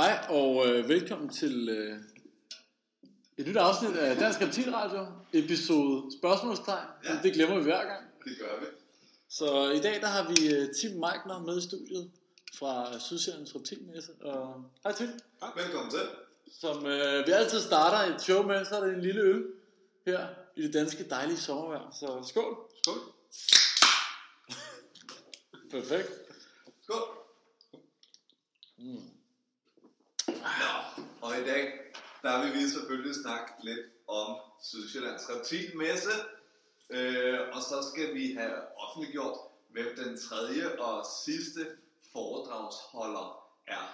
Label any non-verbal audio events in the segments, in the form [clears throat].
Hej og øh, velkommen til øh, et nyt afsnit af Dansk Reptilradio, episode spørgsmålstegn. Ja. Det glemmer vi hver gang. Det gør vi. Så i dag der har vi øh, Tim Meigner med i studiet fra Sydsjællands Reptilmesse. Og hej Tim. Velkommen til. Som øh, vi altid starter et show med, så er det en lille øl her i det danske dejlige sommervejr. Så skål. Skål. Perfekt. Skål. Mm. Nå, og i dag, der vil vi selvfølgelig snakke lidt om Sydsjællands Reptilmesse. Øh, og så skal vi have offentliggjort, hvem den tredje og sidste foredragsholder er.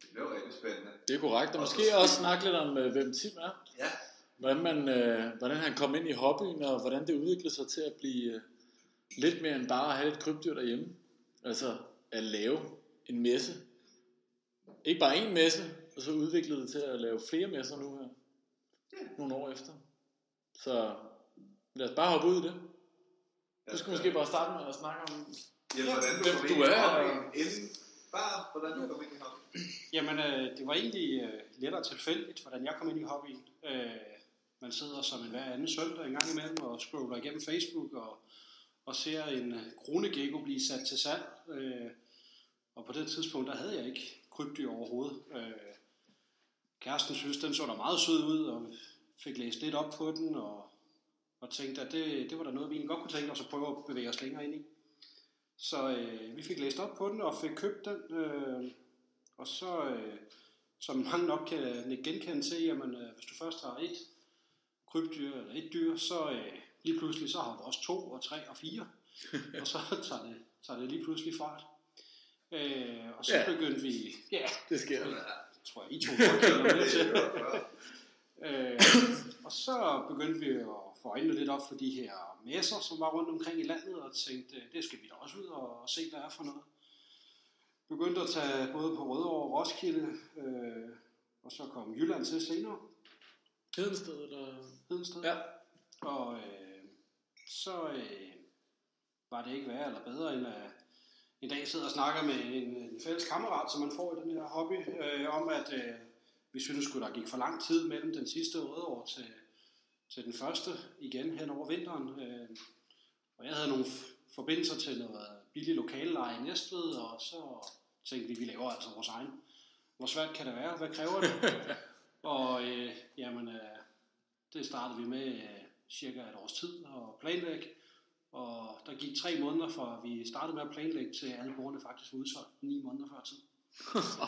Det bliver rigtig spændende. Det er korrekt. Og Og måske også snakke lidt om, øh, hvem Tim er. Ja, hvordan, man, øh, hvordan han kom ind i hobbyen, og hvordan det udviklede sig til at blive øh, lidt mere end bare at have et krybdyr derhjemme. Altså at lave en messe. Ikke bare en messe, og så udviklede det til at lave flere messer nu her. Ja. Nogle år efter. Så lad os bare hoppe ud i det. Du skal måske bare starte med at snakke om... ja, hvordan du hvem du er, inden, bare hvordan du kom ind i hobbyen. Jamen, øh, det var egentlig øh, lettere tilfældigt, hvordan jeg kom ind i hobbyen. Øh, man sidder som en hver anden søndag en gang imellem og scroller igennem Facebook og, og ser en øh, kronegecko blive sat til salg. Øh, og på det tidspunkt, der havde jeg ikke krybdyr overhovedet. Øh, kæresten synes, den så da meget sød ud, og fik læst lidt op på den, og, og tænkte, at det, det var da noget, vi egentlig godt kunne tænke os at prøve at bevæge os længere ind i. Så øh, vi fik læst op på den og fik købt den. Øh, og så, øh, som mange nok kan genkende til, jamen, øh, hvis du først har et krybdyr eller et dyr, så øh, lige pludselig så har du også to og tre og fire. [laughs] og så tager det, tager det lige pludselig fart. Øh, og så Ja. begyndte vi, ja, Det sker. det tror jeg, I to godt kender med [laughs] Det til. er. Øh, og så begyndte vi at få øjnene lidt op for de her messer, som var rundt omkring i landet, og tænkte, øh, det skal vi da også ud og se, hvad er for noget. Begyndte at tage både på Rødovre og Roskilde, øh, og så kom Jylland til senere, Hedensted, eller... Hedensted. Ja. Og øh, så øh, var det ikke værre eller bedre, end at en dag sidder og snakker med en, en fælles kammerat, som man får i den her hobby, øh, om at øh, vi synes sgu, der gik for lang tid mellem den sidste rødovre til, til den første igen hen over vinteren. Øh, og jeg havde nogle forbindelser til noget billig lokalleje i Næstved, og så tænkte vi, vi laver altså vores egen. Hvor svært kan det være? Hvad kræver det? [laughs] og øh, jamen, øh, det startede vi med øh, cirka et års tid og planlægge. Og der gik tre måneder, fra vi startede med at planlægge, til alle bordene faktisk var udsolgt ni måneder før tid. [laughs]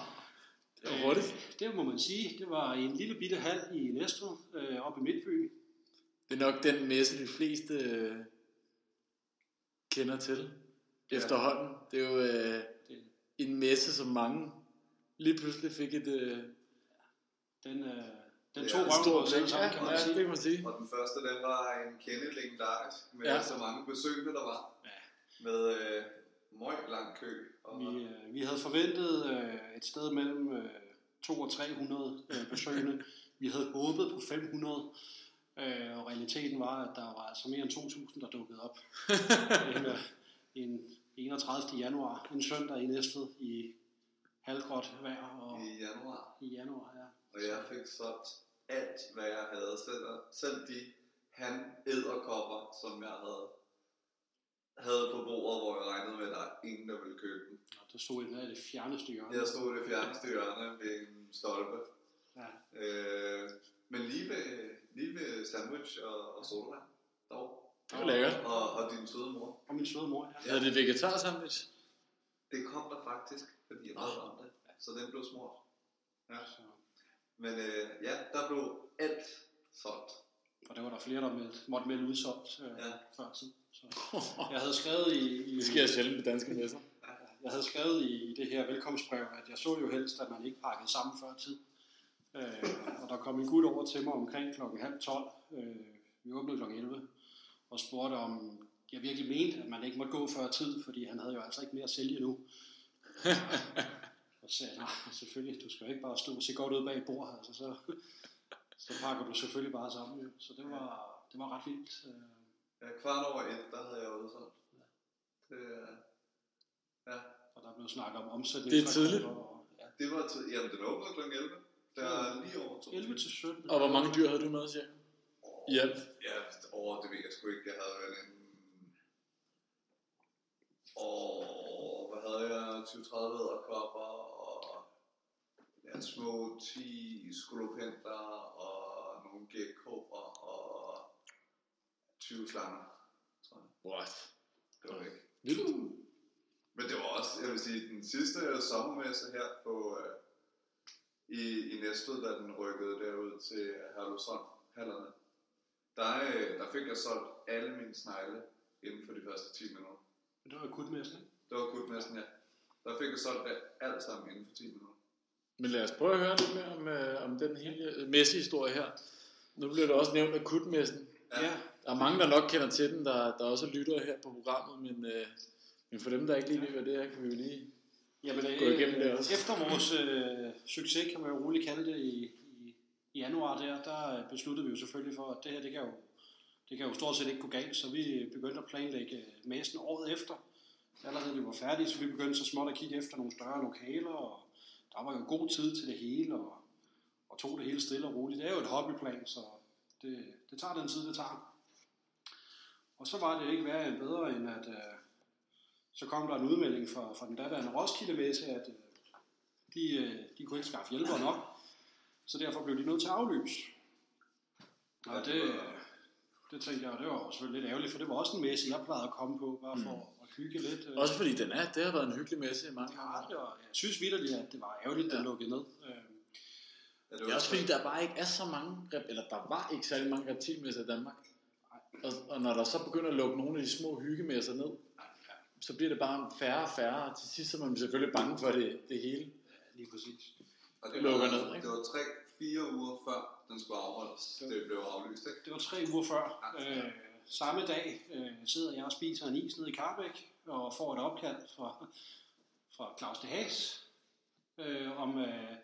Det var hurtigt. Øh, det må man sige. Det var i en lille bitte hal i Næstved, øh, oppe i Midtbyen. Det er nok den messe, de fleste øh, kender til Ja. efterhånden. Det er jo øh, Det, en messe, som mange lige pludselig fik et øh, den, øh, den Ja, os alle blik. sammen, Ja, kan man ja, sige. det kan man sige. Og den første, den var en kendet legendarisk, med Ja. ja. så mange besøgende, der var. Ja. Med øh, møg lang kø. Og, Vi, øh, vi havde forventet øh, et sted mellem øh, 200 og 300 øh, besøgende. Vi havde håbet på 500. Øh, og realiteten var, at der var altså mere end 2.000, der dukkede op. [laughs] en, øh, en 31. januar, en søndag i Næstved i halvgråt vejr og i januar. i januar. Ja. Og jeg fik solgt alt, hvad jeg havde. Selv, selv de han æderkopper, som jeg havde, havde på bordet, hvor jeg regnede med, at der er ingen, der ville købe dem. Og der stod en af det fjerneste hjørne. Jeg stod i det fjerneste hjørne ved en stolpe. Ja. Øh, men lige ved, lige ved sandwich og, og sodavand. Dog. Det var lækkert. Og, og din søde mor. Og min søde mor, ja. Hedder det vegetar sandwich? Det kom der faktisk, fordi jeg bad om det. Så den blev smurt. Ja. Så, Men øh, ja, der blev alt solgt. og der var der flere, der meldte, måtte melde udsolgt øh, Ja. før tid. Så jeg havde skrevet i, i Det sker sjældent med danske messer. Jeg havde skrevet i, i det her velkomstbrev, at jeg så jo helst, at man ikke pakkede sammen før tid. Øh, og der kom en gut over til mig omkring klokken halv 12. Øh, vi åbnede klokken 11 og spurgte, om jeg virkelig mente, at man ikke måtte gå før tid, fordi han havde jo altså ikke mere at sælge nu. [laughs] og så sagde jeg, nej, selvfølgelig, du skal jo ikke bare stå og se godt ud bag et bord, altså, så, så pakker du selvfølgelig bare sammen. Jo. Så det var, det var ret vildt. Øh, Ja, kvart over et, der havde jeg udsolgt. Det, øh, ja, og der blev snakket om omsætning. Det er tidligt. Og, ja, det var til, jamen den åbner kl. 11. Der er lige over 22. 11 til 17. Og hvor mange dyr havde du med, cirka? I alt? Ja, over det ved jeg sgu ikke. Jeg havde vel en... Og hvad havde jeg? 20-30 æderkopper og ja, små 10 skolopenter og nogle geckoer og 20 slanger, tror jeg. What? Det var ikke. Vildt. Men det var også, jeg vil sige, den sidste sommermesse her på, øh, i, i Næstved, da den rykkede derud til Herlufsholm, hallerne, der, øh, der fik jeg solgt alle mine snegle inden for de første 10 minutter. Men det var akutmessen, ikke? Det var kun næsten, ja. Der fik jeg solgt det alt sammen inden for 10 minutter. Men lad os prøve at høre lidt mere om, øh, om den hele messehistorie her. Nu bliver der også nævnt akutmessen. Ja. Der er mange, der nok kender til den, der, der også lytter her på programmet, men, øh, men for dem, der ikke lige ved, hvad det er, kan vi jo lige... Jamen, Gå igennem det også. Efter vores øh, succes, kan man jo roligt kalde det, i, i, i januar der, der besluttede vi jo selvfølgelig for, at det her, det kan jo, det kan jo stort set ikke gå galt, så vi begyndte at planlægge messen året efter. Allerede vi var færdige, så vi begyndte så småt at kigge efter nogle større lokaler, og der var jo god tid til det hele, og, og tog det hele stille og roligt. Det er jo et hobbyplan, så det, det tager den tid, det tager. Og så var det ikke værre end bedre, end at øh, så kom der en udmelding fra, fra den daværende Roskilde Messe, at øh, de, øh, de kunne ikke skaffe hjælpere nok, så derfor blev de nødt til at aflyse. Og det, øh, det tænkte jeg, det var selvfølgelig lidt ærgerligt, for det var også en messe, jeg plejede at komme på, bare for at hygge lidt. øh. Også fordi den er, det har været en hyggelig messe i mange år. Ja, det var, jeg synes vidderligt, at det var ærgerligt, at den Ja. lukkede ned. Ja, Det er også fordi, der bare ikke er så mange, eller der var ikke særlig mange reptilmesser i Danmark. Og, og når der så begynder at lukke nogle af de små hyggemesser ned, så bliver det bare færre og færre, og til sidst så er man selvfølgelig bange for det, det hele. lige præcis. og det lukker var, ned, ikke? Det var 3-4 uger før den skulle afholdes. Det blev aflyst, ikke? Det var tre uger før. Øh, samme dag øh, sidder jeg og spiser en is nede i Karbæk, og får et opkald fra, fra Claus de Haas, øh, om, øh,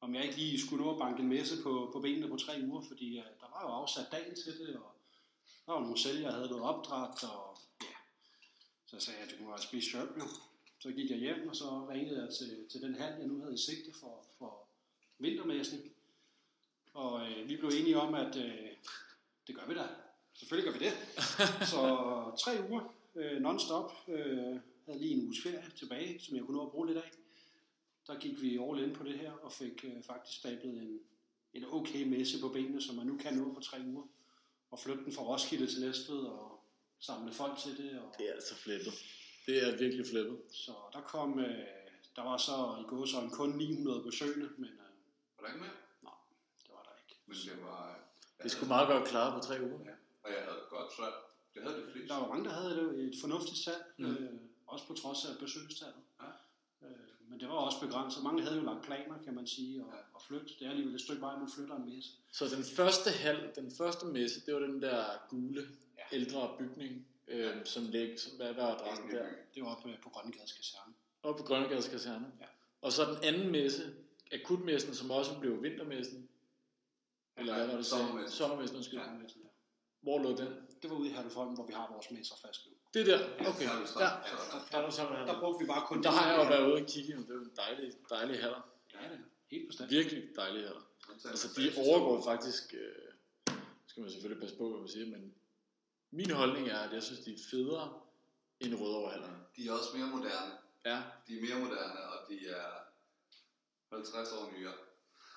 om jeg ikke lige skulle nå at banke en messe på, på benene på tre uger, fordi øh, der var jo afsat dagen til det, og der var nogle sælgere, havde noget opdræt, og ja, så sagde jeg, at du må spist shrimp, jo. Så gik jeg hjem, og så ringede jeg til, til den handel, jeg nu havde i sigte for, for vintermessen. Og øh, vi blev enige om, at øh, det gør vi da. Selvfølgelig gør vi det. [laughs] Så tre uger øh, non-stop. Øh, havde lige en uges ferie tilbage, som jeg kunne nå at bruge lidt af. Der gik vi all in på det her, og fik øh, faktisk stablet en, en okay messe på benene, som man nu kan nå på tre uger. Og flytte den fra Roskilde til Næstved, og samle folk til det. Og, Det er altså flippet. Det er virkelig flippet. så der kom, øh, der var så i går så kun 900 besøgende, men øh, der ikke mere? det var der ikke. Men det var... Det er sgu meget godt klaret på tre uger. Ja. Og jeg havde godt salg. Det havde de fleste. Der var mange, der havde det et fornuftigt salg, Mm. øh, også på trods af besøgstallet. Ja. Øh, men det var også begrænset. Mange havde jo lagt planer, kan man sige, og, Ja. og flytte. Det er alligevel et stykke vej, man flytter en messe. Så den første hal, den første messe, det var den der gule, Ja. ældre bygning, øh, som ligger, som, hvad var adressen der? Det var oppe på Grønnegades kaserne. Oppe på Grønnegades Kaserne. Ja. Og så den anden messe, akutmessen, som også blev vintermessen. Eller hvad var det? Sommermessen. Sommermessen, undskyld. Ja. Ja. Hvor lå den? Det var ude i Herlufholm, hvor vi har vores messer fast nu. Det er der, okay. Ja, er Ja, der. der er der Der brugte vi bare kun Der har jeg jo været ude og kigge, og det er en dejlig, dejlig haller. Ja, det er helt bestemt. Virkelig dejlig haller. Altså, de overgår faktisk, øh, skal man selvfølgelig passe på, hvad man siger, men min holdning er, at jeg synes, de er federe end Rødovre De er også mere moderne. Ja, De er mere moderne, og de er 50 år nyere.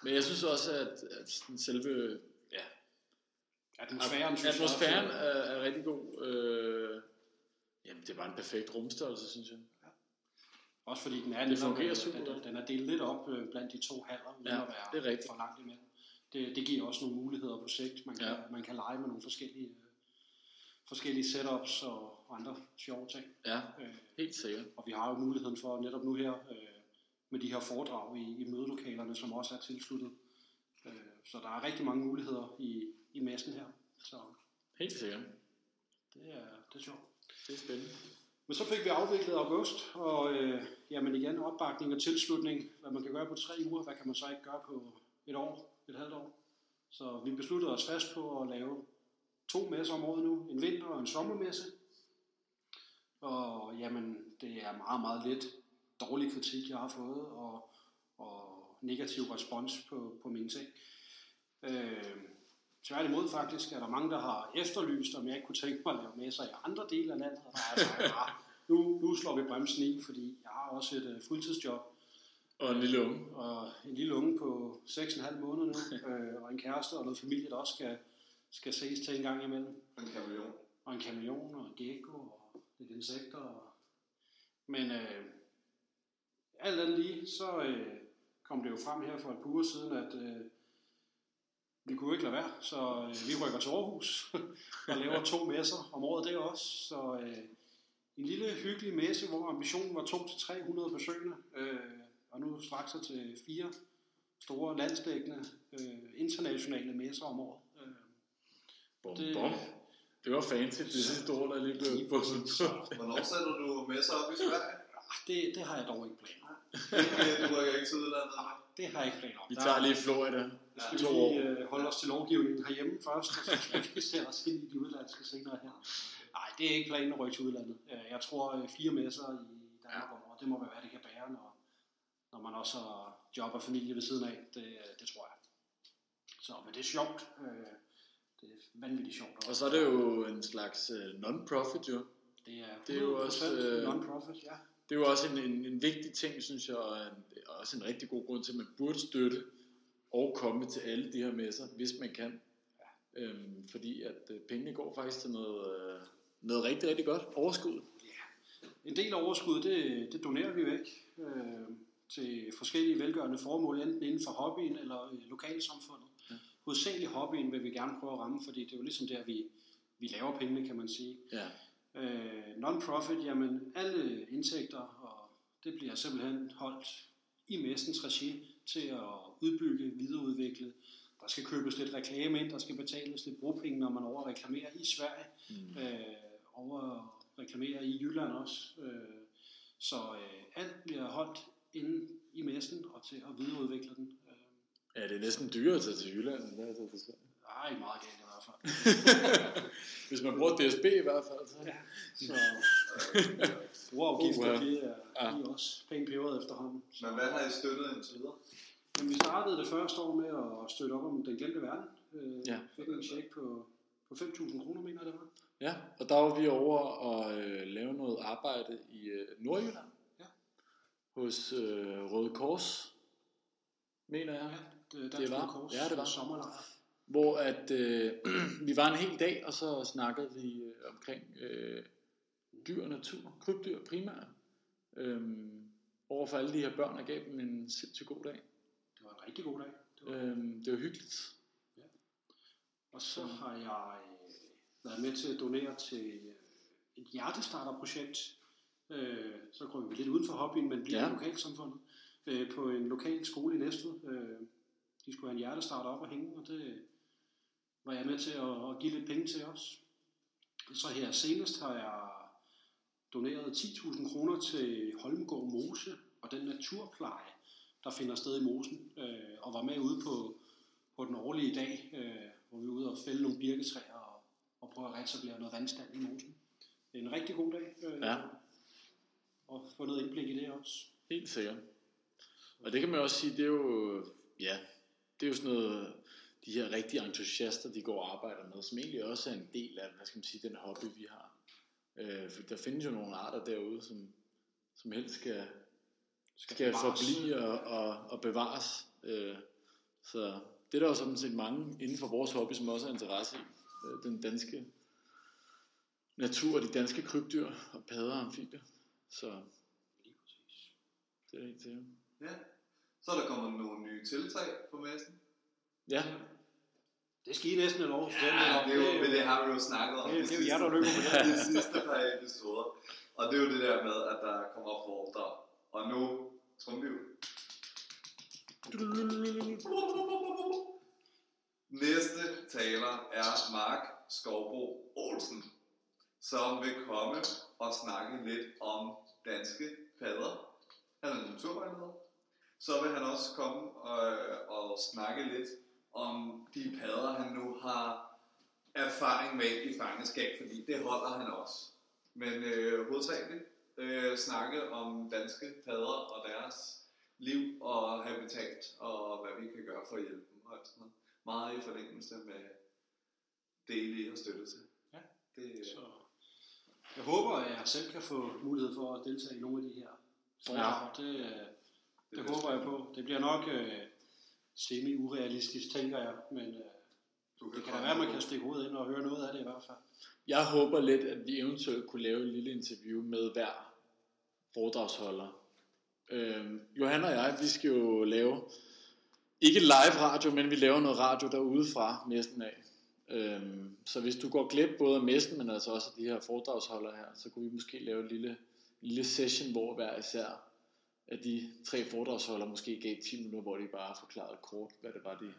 men jeg synes også, at, at sådan selve ja, Atmosfæren, synes jeg atmosfæren også, er, er rigtig god. Øh, jamen, det er bare en perfekt rumstørrelse, synes jeg. Også fordi den er, Det fungerer øh, super den, den er delt lidt op øh, blandt de to haller, uden Ja, at være det er rigtigt. for langt imellem. Det, det giver også nogle muligheder på sigt. Man kan, Ja. ja. man kan lege med nogle forskellige, øh, forskellige setups og andre sjove ting. Ja, Øh, helt sikkert. og vi har jo muligheden for netop nu her, øh, med de her foredrag i, i mødelokalerne, som også er tilsluttet. Øh, så der er rigtig mange muligheder i, i messen her. Så Helt sikkert. det er, det er sjovt. Det er spændende. Men så fik vi afviklet august, og øh, jamen igen opbakning og tilslutning, hvad man kan gøre på tre uger, hvad kan man så ikke gøre på et år, et halvt år. Så vi besluttede os fast på at lave to messer om året nu, en vinter- og en sommermesse. Og jamen, det er meget, meget lidt dårlig kritik, jeg har fået, og, negativ respons på, på mine ting. Øh, tværtimod faktisk er der mange, der har efterlyst, om jeg ikke kunne tænke mig at lave med sig i andre dele af landet. Og der er sagt, ah, nu, nu slår vi bremsen i, fordi jeg har også et uh, fuldtidsjob. Og en lille unge. Og en lille unge på 6,5 måneder nu, øh, og en kæreste og noget familie, der også skal, skal ses til en gang imellem. En kameleon. Og en kameleon og en gecko og lidt insekter. Og... Men øh, alt andet lige, så øh, kom det jo frem her for et par uger siden, at øh, vi kunne ikke lade være, så øh, vi rykker til Aarhus [laughs] og laver to messer om året det også. Så øh, en lille hyggelig messe, hvor ambitionen var 200-300 besøgende, øh, og nu straks til fire store landsdækkende øh, internationale messer om året. Øh, Bom, Det- bom. Det var fancy, det sidste ord, der lige blev på. [laughs] Hvornår sætter du med sig op i Sverige? Ah, det, det har jeg dog ikke planer om. Du rykker ikke til udlandet. Nej, det har jeg ikke planer om. Vi tager lige Florida. Vi skal To lige år. øh, holde os til lovgivningen herhjemme først, og så skal vi sætte os ind i de udlandske senere her. Nej, det er ikke planen at rykke til udlandet. Øh, Jeg tror, øh, fire messer i Danmark om året, det må være, hvad det kan bære, når, når man også har job og familie ved siden af. Det, det tror jeg. Så, men det er sjovt. Det er vanvittigt sjovt. Og så er det jo en slags non-profit jo. det er, det er jo også, 100% øh, non-profit, ja. Det er jo også en, en, en vigtig ting, synes jeg, og en, også en rigtig god grund til, at man burde støtte og komme til alle de her messer, hvis man kan. Øhm, fordi at øh, pengene går faktisk til noget, øh, noget rigtig, rigtig godt overskud. En del af overskuddet, det, det donerer vi væk øh, til forskellige velgørende formål, enten inden for hobbyen eller lokalsamfundet. Ja. Ja. Hovedsageligt hobbyen vil vi gerne prøve at ramme, fordi det er jo ligesom der, vi, vi laver pengene, kan man sige. Ja. Øh, non-profit, jamen alle indtægter, og det bliver simpelthen holdt i messens regi til at udbygge, videreudvikle. Der skal købes lidt reklame ind, der skal betales lidt brugpenge, når man overreklamerer i Sverige, Mm. øh, over reklamerer i Jylland også. Øh, så øh, alt bliver holdt inde i messen og til at videreudvikle den. Øh, ja, det er næsten dyrere at tage til Jylland, end det er at tage til Sverige. er ikke meget galt fald. [laughs] Hvis man bruger DSB i hvert fald. Så. Ja. Så [laughs] brugerafgifter, Uha. de er, Ja. de er også pænt peberet efterhånden. Så, Men hvad har I støttet indtil videre? men vi startede det første år med at støtte op om den glemte verden. Øh, Ja. Fik en check på, på 5.000 kroner, mener jeg det var. Ja, og der var vi over og øh, lave noget arbejde i øh, Nordjylland. Ja. Hos øh, Røde Kors, mener jeg. Ja, det, Det var- Røde Kors, ja, det var. Sommerlejr. Hvor at øh, [clears throat] vi var en hel dag, og så snakkede vi øh, omkring øh, dyr og natur, krybdyr primært. Øhm, overfor alle de her børn, og gav dem en sindssygt god dag. Det var en rigtig god dag. Det var, Øhm, det var hyggeligt. Og så har jeg øh, været med til at donere til øh, et hjertestarterprojekt. Øh, så går vi lidt uden for hobbyen, men bliver Ja. ja. lokalsamfundet. Øh, på en lokal skole i Næstved. Øh, de skulle have en hjertestarter op og hænge, og det var jeg med til at, at give lidt penge til os. Så her senest har jeg doneret 10.000 kroner til Holmgård Mose og den naturpleje, der finder sted i mosen, øh, og var med ude på, på den årlige dag, øh, hvor vi er ude og fælde nogle birketræer og, og prøve at reetablere noget vandstand i mosen. Det er en rigtig god dag, øh, Ja. og få noget indblik i det også. Helt sikkert. Og det kan man også sige, det er jo, ja, det er jo sådan noget, de her rigtige entusiaster, de går og arbejder med, som egentlig også er en del af, hvad skal man sige, den hobby, vi har. Øh, for der findes jo nogle arter derude, som, som helst skal, skal bevares. forblive og, og, og bevares. Øh, så det er der jo sådan set mange inden for vores hobby, som også har interesse i. Øh, den danske natur og de danske krybdyr og padder og amfibier. Så det er helt sikkert. Ja. Så er der kommet nogle nye tiltag på messen. Ja, Det skal I næsten have lov at fortælle Ja, det, er jo, men det har vi jo snakket om det, de det er jo jer, der løber på det. de sidste par episoder. Og det er jo det der med, at der kommer foredrag. Og nu, trumviv. Næste taler er Mark Skovbro Olsen, som vil komme og snakke lidt om danske padder. Han er naturvejleder. Så vil han også komme og, og snakke lidt om de padder, han nu har erfaring med i fangenskab, fordi det holder han også. Men øh, hovedsageligt øh, snakke om danske padder og deres liv og habitat gøre for at hjælpe dem og sådan noget. Meget i forlængelse med del i og støtte til. Ja. Det, Så jeg håber, at jeg selv kan få mulighed for at deltage i nogle af de her foredrag. Ja. Det, øh, det, det håber jeg på. Det bliver nok øh, semi-urealistisk, tænker jeg, men øh, du det kan da være, at man kan stikke hovedet ind og høre noget af det i hvert fald. Jeg håber lidt, at vi eventuelt kunne lave et lille interview med hver foredragsholder. Øhm, Johan og jeg, vi skal jo lave, ikke live radio, men vi laver noget radio derude fra messen af. Øhm, så hvis du går glip både af messen, men altså også af de her foredragsholdere her, så kunne vi måske lave en lille, lille session, hvor hver især af de tre foredragsholdere måske gav 10 minutter, hvor de bare forklarede kort, hvad det var, de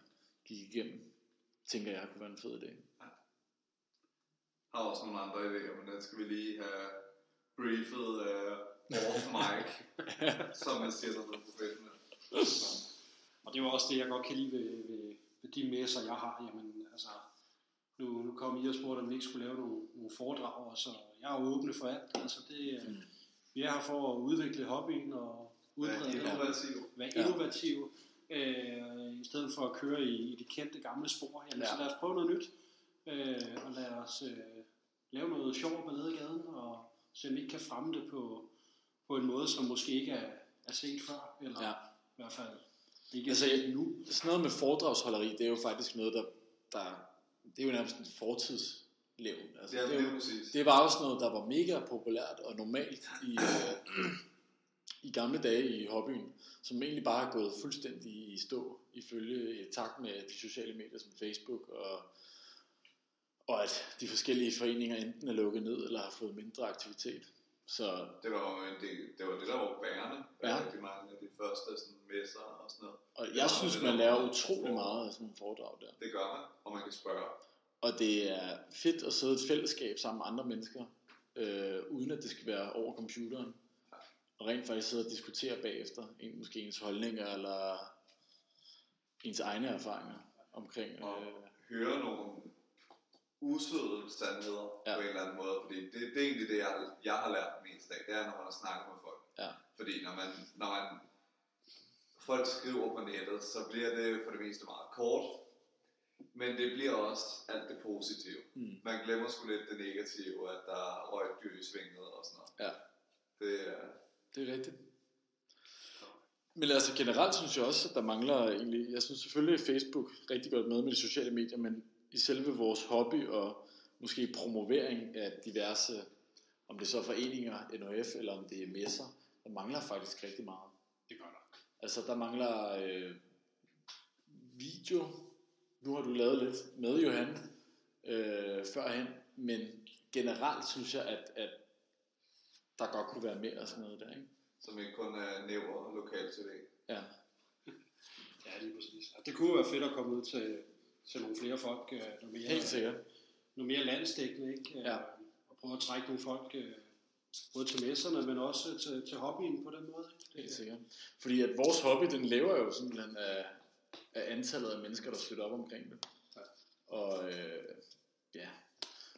gik igennem. Tænker jeg kunne være en fed idé. har også nogle andre idéer, men den skal vi lige have briefet uh, off mic, [laughs] som man siger, der er professionelt. Og det jo også det, jeg godt kan lide ved, ved, ved de messer, jeg har. Jamen, altså, nu, nu kom I og spurgte, om vi ikke skulle lave nogle, nogle foredrag, så jeg er åbne for alt. Altså, det, mm. Vi er her for at udvikle hobbyen og udbrede Være den. innovativ. Være Ja. innovativ, øh, i stedet for at køre i, i de kendte gamle spor. Jamen, Ja. Så lad os prøve noget nyt, øh, og lad os øh, lave noget sjovt på gaden, og se om vi ikke kan fremme det på, på en måde, som måske ikke er, er set før, eller Ja. i hvert fald ikke Altså, set nu. Sådan noget med foredragsholderi, det er jo faktisk noget, der, der det er jo nærmest en fortidslevn. Altså, Ja, det, det er jo, præcis. det var også noget, der var mega populært og normalt i, [clears throat] øh, i gamle dage i hobbyen, som egentlig bare er gået fuldstændig i stå, ifølge i takt med de sociale medier som Facebook, og, og at de forskellige foreninger enten er lukket ned, eller har fået mindre aktivitet. Så Det var en del, det var det, der var bærende. Ja. Rigtig mange af de første sådan, messer og sådan noget. og Det jeg var synes, det, man lærer utrolig meget af sådan nogle foredrag der. Det gør man, og man kan spørge. Og det er fedt at sidde i et fællesskab sammen med andre mennesker, øh, uden at det skal være over computeren. Og rent faktisk sidde og diskutere bagefter, en, måske ens holdninger eller ens egne erfaringer omkring. Og Øh, høre nogle usødede sandheder Ja. på en eller anden måde. Fordi det, det er egentlig det, jeg, jeg har lært mest af. Det er, når man har snakket med folk. Ja. Fordi når man, når man folk skriver på nettet, så bliver det for det meste meget kort. Men det bliver også alt det positive. Mm. Man glemmer sgu lidt det negative, at der er røgdyr i svinget og sådan noget. Ja. Det er, det er rigtigt. Men altså generelt synes jeg også, at der mangler egentlig, jeg synes selvfølgelig Facebook rigtig godt med med de sociale medier, men i selve vores hobby og måske promovering af diverse, om det så er foreninger, NOF, eller om det er messer, der mangler faktisk rigtig meget. Det gør der. Altså der mangler øh, video, nu har du lavet lidt med Johan øh, førhen, men generelt synes jeg, at, at der godt kunne være mere af sådan noget der, ikke? som ikke kun er næver og lokal tv. Ja. [laughs] Ja, lige præcis. Og det kunne være fedt at komme ud til, til nogle flere folk, øh, noget mere, Helt sikkert. noget mere landstækkende, ikke? Øh, Ja. Og prøve at trække nogle folk, øh, både til messerne, men også til, til hobbyen på den måde. ikke? Helt sikkert. Fordi at vores hobby, den lever jo simpelthen af, af antallet af mennesker, der støtter op omkring det. Ja. Og øh, ja,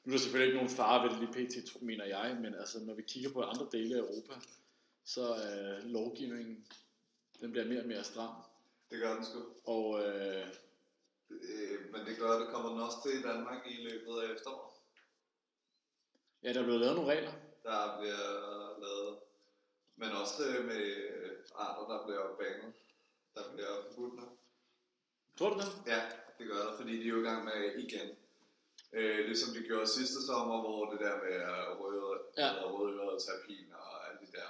nu er der selvfølgelig ikke nogen fare ved det lige pt, mener jeg, men altså, når vi kigger på andre dele af Europa, så er øh, lovgivningen, den bliver mere og mere stram. Det gør den sgu. Og øh, Øh, men det gør, det kommer den også til i Danmark i løbet af efteråret. ja, der er blevet lavet nogle regler. Der bliver lavet, men også øh, med arter, der bliver banet. Der bliver forbudt. Tror du det? Ja, det gør der, fordi de er jo i gang med igen. Øh, ligesom de gjorde sidste sommer, hvor det der med røde, Ja. ja. røde terpin og alle de der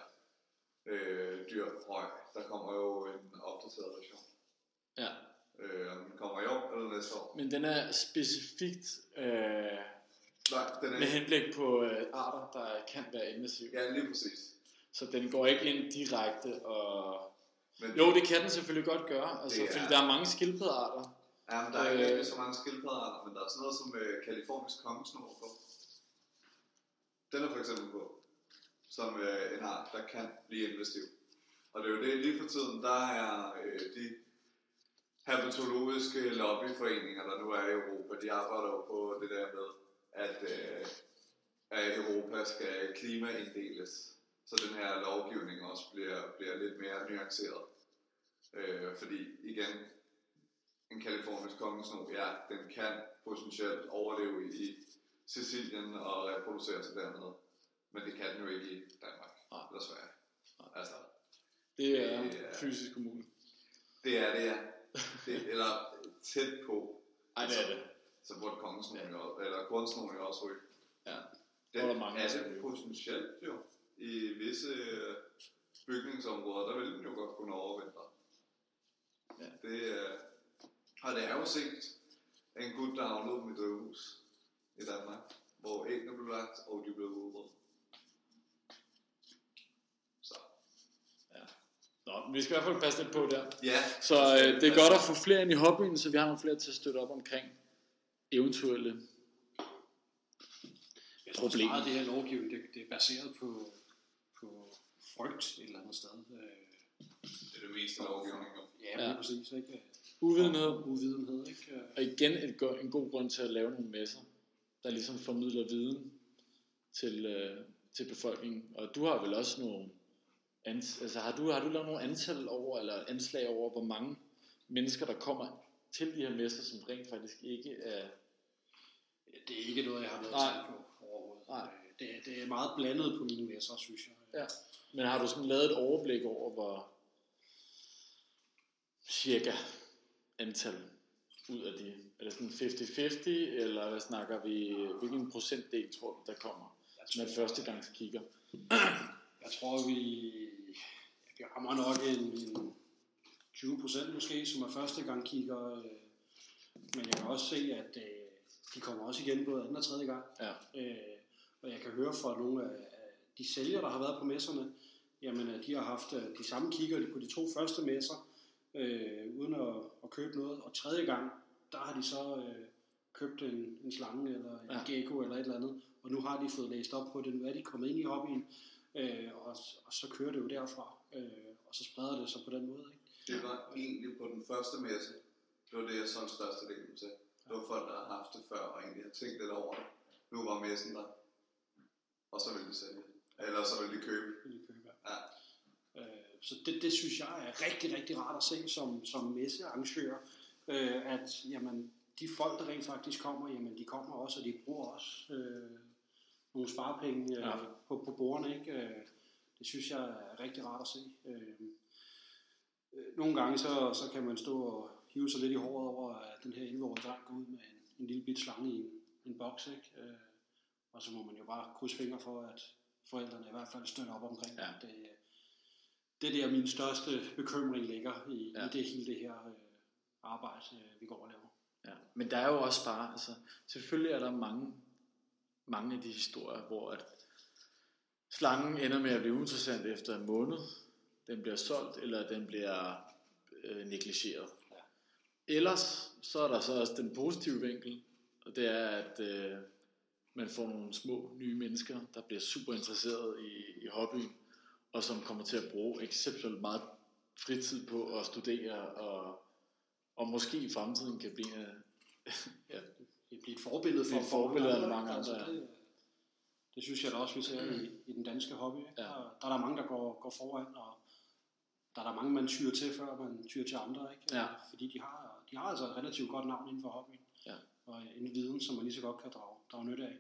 øh, dyr røg, der kommer jo en opdateret version. Ja. Øh, om den kommer i år eller næste år. Men den er specifikt øh, Nej, den er med henblik på øh, arter, der kan være invasive. Ja, lige præcis. Så den går ikke ind direkte og... Men, Jo, det kan den selvfølgelig godt gøre, altså, Det er- fordi der er mange skildpaddearter. Ja, men der er ikke Øh. så mange skildpaddearter, men der er sådan noget som øh, kalifornisk kongesnor på. Den er for eksempel på, som øh, en art, der kan blive invasiv. Og det er jo det, lige for tiden, der er øh, de herpetologiske lobbyforeninger, der nu er i Europa, de arbejder jo på det der med, at, øh, at Europa skal klimainddeles, så den her lovgivning også bliver, bliver lidt mere nuanceret. Øh, fordi igen, en kalifornisk kongesno, ja, den kan potentielt overleve i Sicilien og reproducere sig dernede. Men det kan den jo ikke i Danmark Nej. eller Sverige. Altså, Det er Det er- fysisk umuligt. det er det, ja. Det, eller tæt på. Ej, det er det. Så burde kongesnoen jo, eller kornsnoen jo også ryge. Ja. Den er der mange, er det potentielt jo. I visse øh, bygningsområder, der vil den jo godt kunne overvintre. Ja. Det, øh, og det er jo set en gut, der aflod mit drivhus i Danmark, hvor æggene blev lagt, og de blev udryddet. Så. Nå, vi skal i hvert fald passe lidt på der. Ja, Så øh, det er godt at få flere ind i hobbyen, så vi har nogle flere til at støtte op omkring eventuelle Jeg tror også Problem. meget af det her lovgivning, det, det er baseret på, på frygt et eller andet sted. Øh, det er det meste lovgivning. ja, Ja. ja. præcis. Ikke? Uvidenhed. Og Uvidenhed, ikke? Og igen et, go- en god grund til at lave nogle messer, der ligesom formidler viden til, øh, til befolkningen. Og du har vel også nogle... Ans- altså har du, har du lavet nogle antal over, eller anslag over, hvor mange mennesker, der kommer til de her messer, som rent faktisk ikke er... Det er ikke noget, jeg har noget Nej. tal på overhovedet. Nej. Øh, Det, det er meget blandet på mine messer, synes jeg. Ja. Men har du sådan lavet et overblik over, hvor cirka antal ud af de... Er det sådan 50-50, eller hvad snakker vi? Hvilken procentdel tror du, der kommer, Jeg som er første gangs kigger? jeg tror vi, vi rammer nok en, en 20 procent måske, som er første gang kigger. øh, Men jeg kan også se, at øh, de kommer også igen både anden og tredje gang. Ja. Øh, og jeg kan høre fra nogle af de sælgere, der har været på messerne, jamen at de har haft de samme kigger på de to første messer, øh, uden at, at købe noget. Og tredje gang, der har de så øh, købt en, en slange eller en Ja. gecko eller et eller andet. Og nu har de fået læst op på det, nu er de kommet ind i hobbyen, øh, og, og så kører det jo derfra. Øh, og så spreder det sig på den måde. Ikke? Det var egentlig på den første messe, det var det, jeg solgte størstedelen til. Det var folk, der havde haft det før, og egentlig havde tænkt lidt over det. Nu var messen der, og så ville de sælge. Eller så ville de købe. Vil de købe. Ja. Øh, så det, det synes jeg er rigtig, rigtig rart at se som, som messearrangør, øh, at jamen, de folk, der rent faktisk kommer, jamen, de kommer også, og de bruger også øh, nogle sparepenge øh, Ja. på, på bordene. Ikke? Øh, det synes jeg er rigtig rart at se. Øh, øh, nogle gange så, så kan man stå og hive sig lidt i håret over, at den her 11-årige dreng går ud med en, en lille bit slange i en, en boks. Ikke? Øh, og så må man jo bare krydse fingre for, at forældrene i hvert fald støtter op omkring Ja. det. Det. Er der min største bekymring ligger i, ja. i det hele det her øh, arbejde, øh, vi går og laver. Ja, men der er jo også bare, altså, selvfølgelig er der mange, mange af de historier, hvor at slangen ender med at blive uinteressant efter en måned, den bliver solgt, eller den bliver øh, negligeret. Ja. Ellers, så er der så også den positive vinkel, og det er, at øh, man får nogle små nye mennesker, der bliver super interesseret i, i hobbyen, og som kommer til at bruge exceptionelt meget fritid på at studere og og måske i fremtiden kan blive [laughs] ja, Det bliver et forbillede for, Blive et for forbillede af mange andre, ja. det, det synes jeg da også, vi ser i, i den danske hobby. Ikke? Ja. Der, der er der mange, der går, går foran, og der er der mange, man tyrer til, før man tyrer til andre. Ikke? Ja. Fordi de har, de har altså et relativt godt navn inden for hobbyen. Ja. Og en viden, som man lige så godt kan drage, drage nytte af.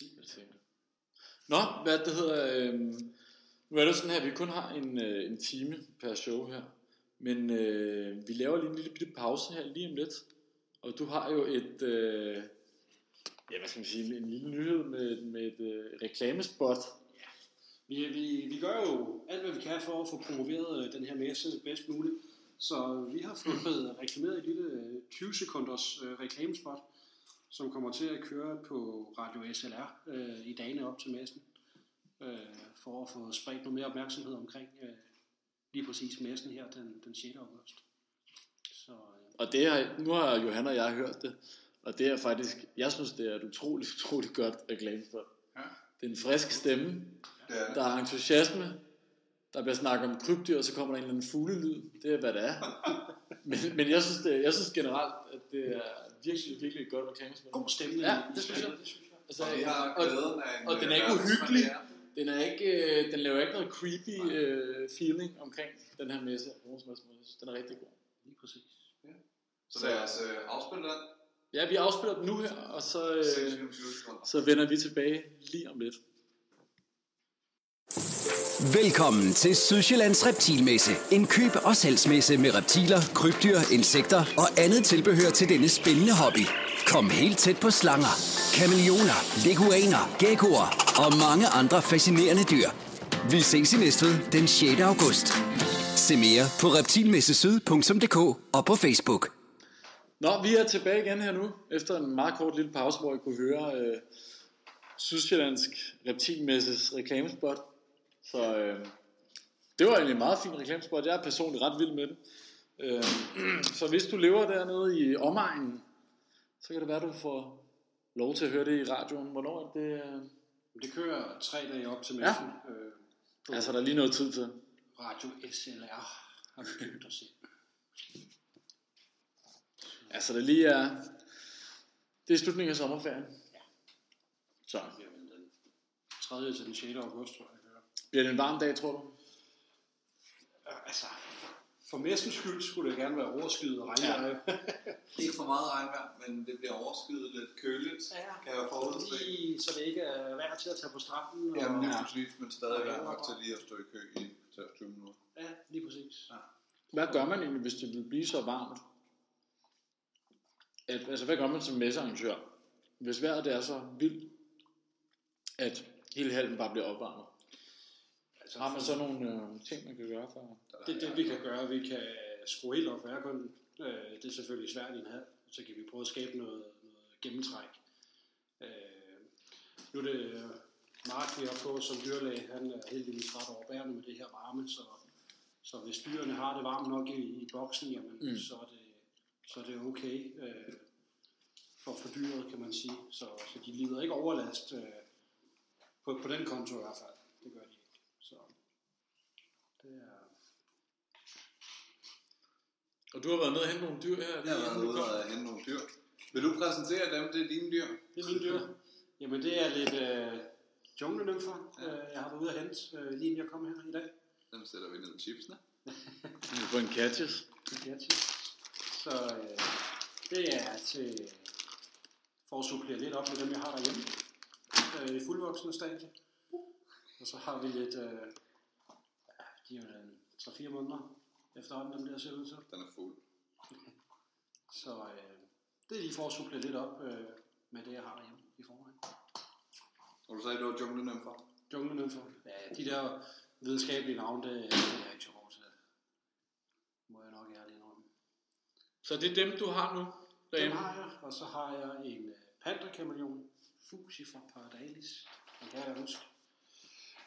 Helt sikkert. Nå, hvad det hedder, øh, nu er det sådan her, vi kun har en, øh, en time per show her, men øh, vi laver lige en lille bitte pause her lige om lidt, og du har jo et, øh, ja hvad skal man sige, en lille nyhed med, med et øh, reklamespot. Vi, vi, vi gør jo alt, hvad vi kan for at få promoveret øh, den her messe bedst muligt. Så øh, vi har fået øh, reklameret et lille øh, 20 sekunders øh, reklamespot, som kommer til at køre på Radio SLR øh, i dagene op til messen, øh, for at få spredt noget mere opmærksomhed omkring øh, lige præcis messen her den, den 6. august. Så øh, Og det har, nu har Johanna og jeg hørt det, og det er faktisk, jeg synes det er et utroligt, utroligt godt reklamespot. Ja. Det er en frisk stemme, er Der er entusiasme. Der bliver snakket om krybdyr, og så kommer der en eller anden fuglelyd. Det er, hvad det er. Men, men jeg, synes, det, jeg synes generelt, at det er virkelig, virkelig et godt reklamespil. god stemning. Ja, det synes jeg. Altså, Og vi har og, en og den er ikke uhyggelig. den, er ikke, øh, den laver ikke noget creepy øh, feeling omkring den her messe. Den er rigtig god. lige præcis. Ja. Så lad os øh, afspille den. Ja, vi afspiller den nu her, og så, øh, 6 sekunder. så vender vi tilbage lige om lidt. Velkommen til Sydsjællands Reptilmesse. En køb- og salgsmesse med reptiler, krybdyr, insekter og andet tilbehør til denne spændende hobby. Kom helt tæt på slanger, kameleoner, leguaner, geckoer og mange andre fascinerende dyr. Vi ses i Næstved den 6. august. Se mere på reptilmessesyd.dk og på Facebook. Nå, vi er tilbage igen her nu, efter en meget kort lille pause, hvor I kunne høre øh, Sydsjællandsk Reptilmesses reklamespot. Så øh, det var egentlig en meget fin reklamespot. Jeg er personligt ret vild med det. Øh, [clears throat] så hvis du lever dernede i omegnen, så kan det være, du får lov til at høre det i radioen. Hvornår er det? Øh? Det kører tre dage op til messen. Ja. Øh, Altså, der er lige noget tid til. Radio SLR har vi købt os i. Altså, det lige er... Det er slutningen af sommerferien. Så Jamen, den 3. til den 6. august, tror jeg. Bliver det en varm dag, tror du? Altså, for messens skyld skulle det gerne være overskyet og regnvejr. Ja. Ikke for meget regnvejr, men det bliver overskyet lidt køligt, kan jeg forudse. Lige, så det ikke er værd til at tage på stranden. Og, Jamen lige Ja. præcis, men stadig være nok til lige at stå i kø i 20 minutter. Ja, lige præcis. Ja. Hvad gør man egentlig, hvis det vil blive så varmt? At, altså, hvad gør man som messearrangør, hvis vejret er så vildt, at hele hallen bare bliver opvarmet? Altså, Har man så nogle øh, ting, man kan gøre for? Det er det, vi kan gøre. Vi kan skrue helt op for. Øh, det er selvfølgelig svært i en hal. Så kan vi prøve at skabe noget, noget gennemtræk. Øh, nu er det øh, Mark, vi har på som dyrlæge. Han er heldigvis ret overbærende med det her varme. Så, så hvis dyrene har det varmt nok i, i boksen, jamen, mm. så, er det, så er det okay øh, for, for dyret, kan man sige. Så, så de lider ikke overlast øh, på, på den konto i hvert fald. Det gør de ikke. Så det er... Og du har været nede og hente nogle dyr her? Jeg har været ude og hente nogle dyr. Vil du præsentere dem? Det er dine dyr. Det er mine dyr. [laughs] Jamen det er lidt øh, junglenymfer, ja. øh, jeg har været ude at hente, øh, lige inden jeg kom her i dag. Dem sætter vi ned i chipsene. [laughs] Du får en catches. Jeg sige. Så øh, det er til for at supplere lidt op med dem, jeg har derhjemme. Øh, I fuldvoksne stadie. Og så har vi lidt, øh, de er jo en 3-4 måneder efterhånden, dem der ser ud til. Den er fuld. [laughs] Så øh, det er lige for at supplere lidt op øh, med det, jeg har derhjemme i forvejen. Og du sagde, det var junglenymfer. Junglenymfer. Ja, de der videnskabelige navne, det, det er jeg ikke så god til. Må jeg nok ærligt indrømme. Så det er dem, du har nu Dem derhjemme? har jeg, og så har jeg en uh, panterkameleon, Fusi fra Paradalis. Den kan jeg huske.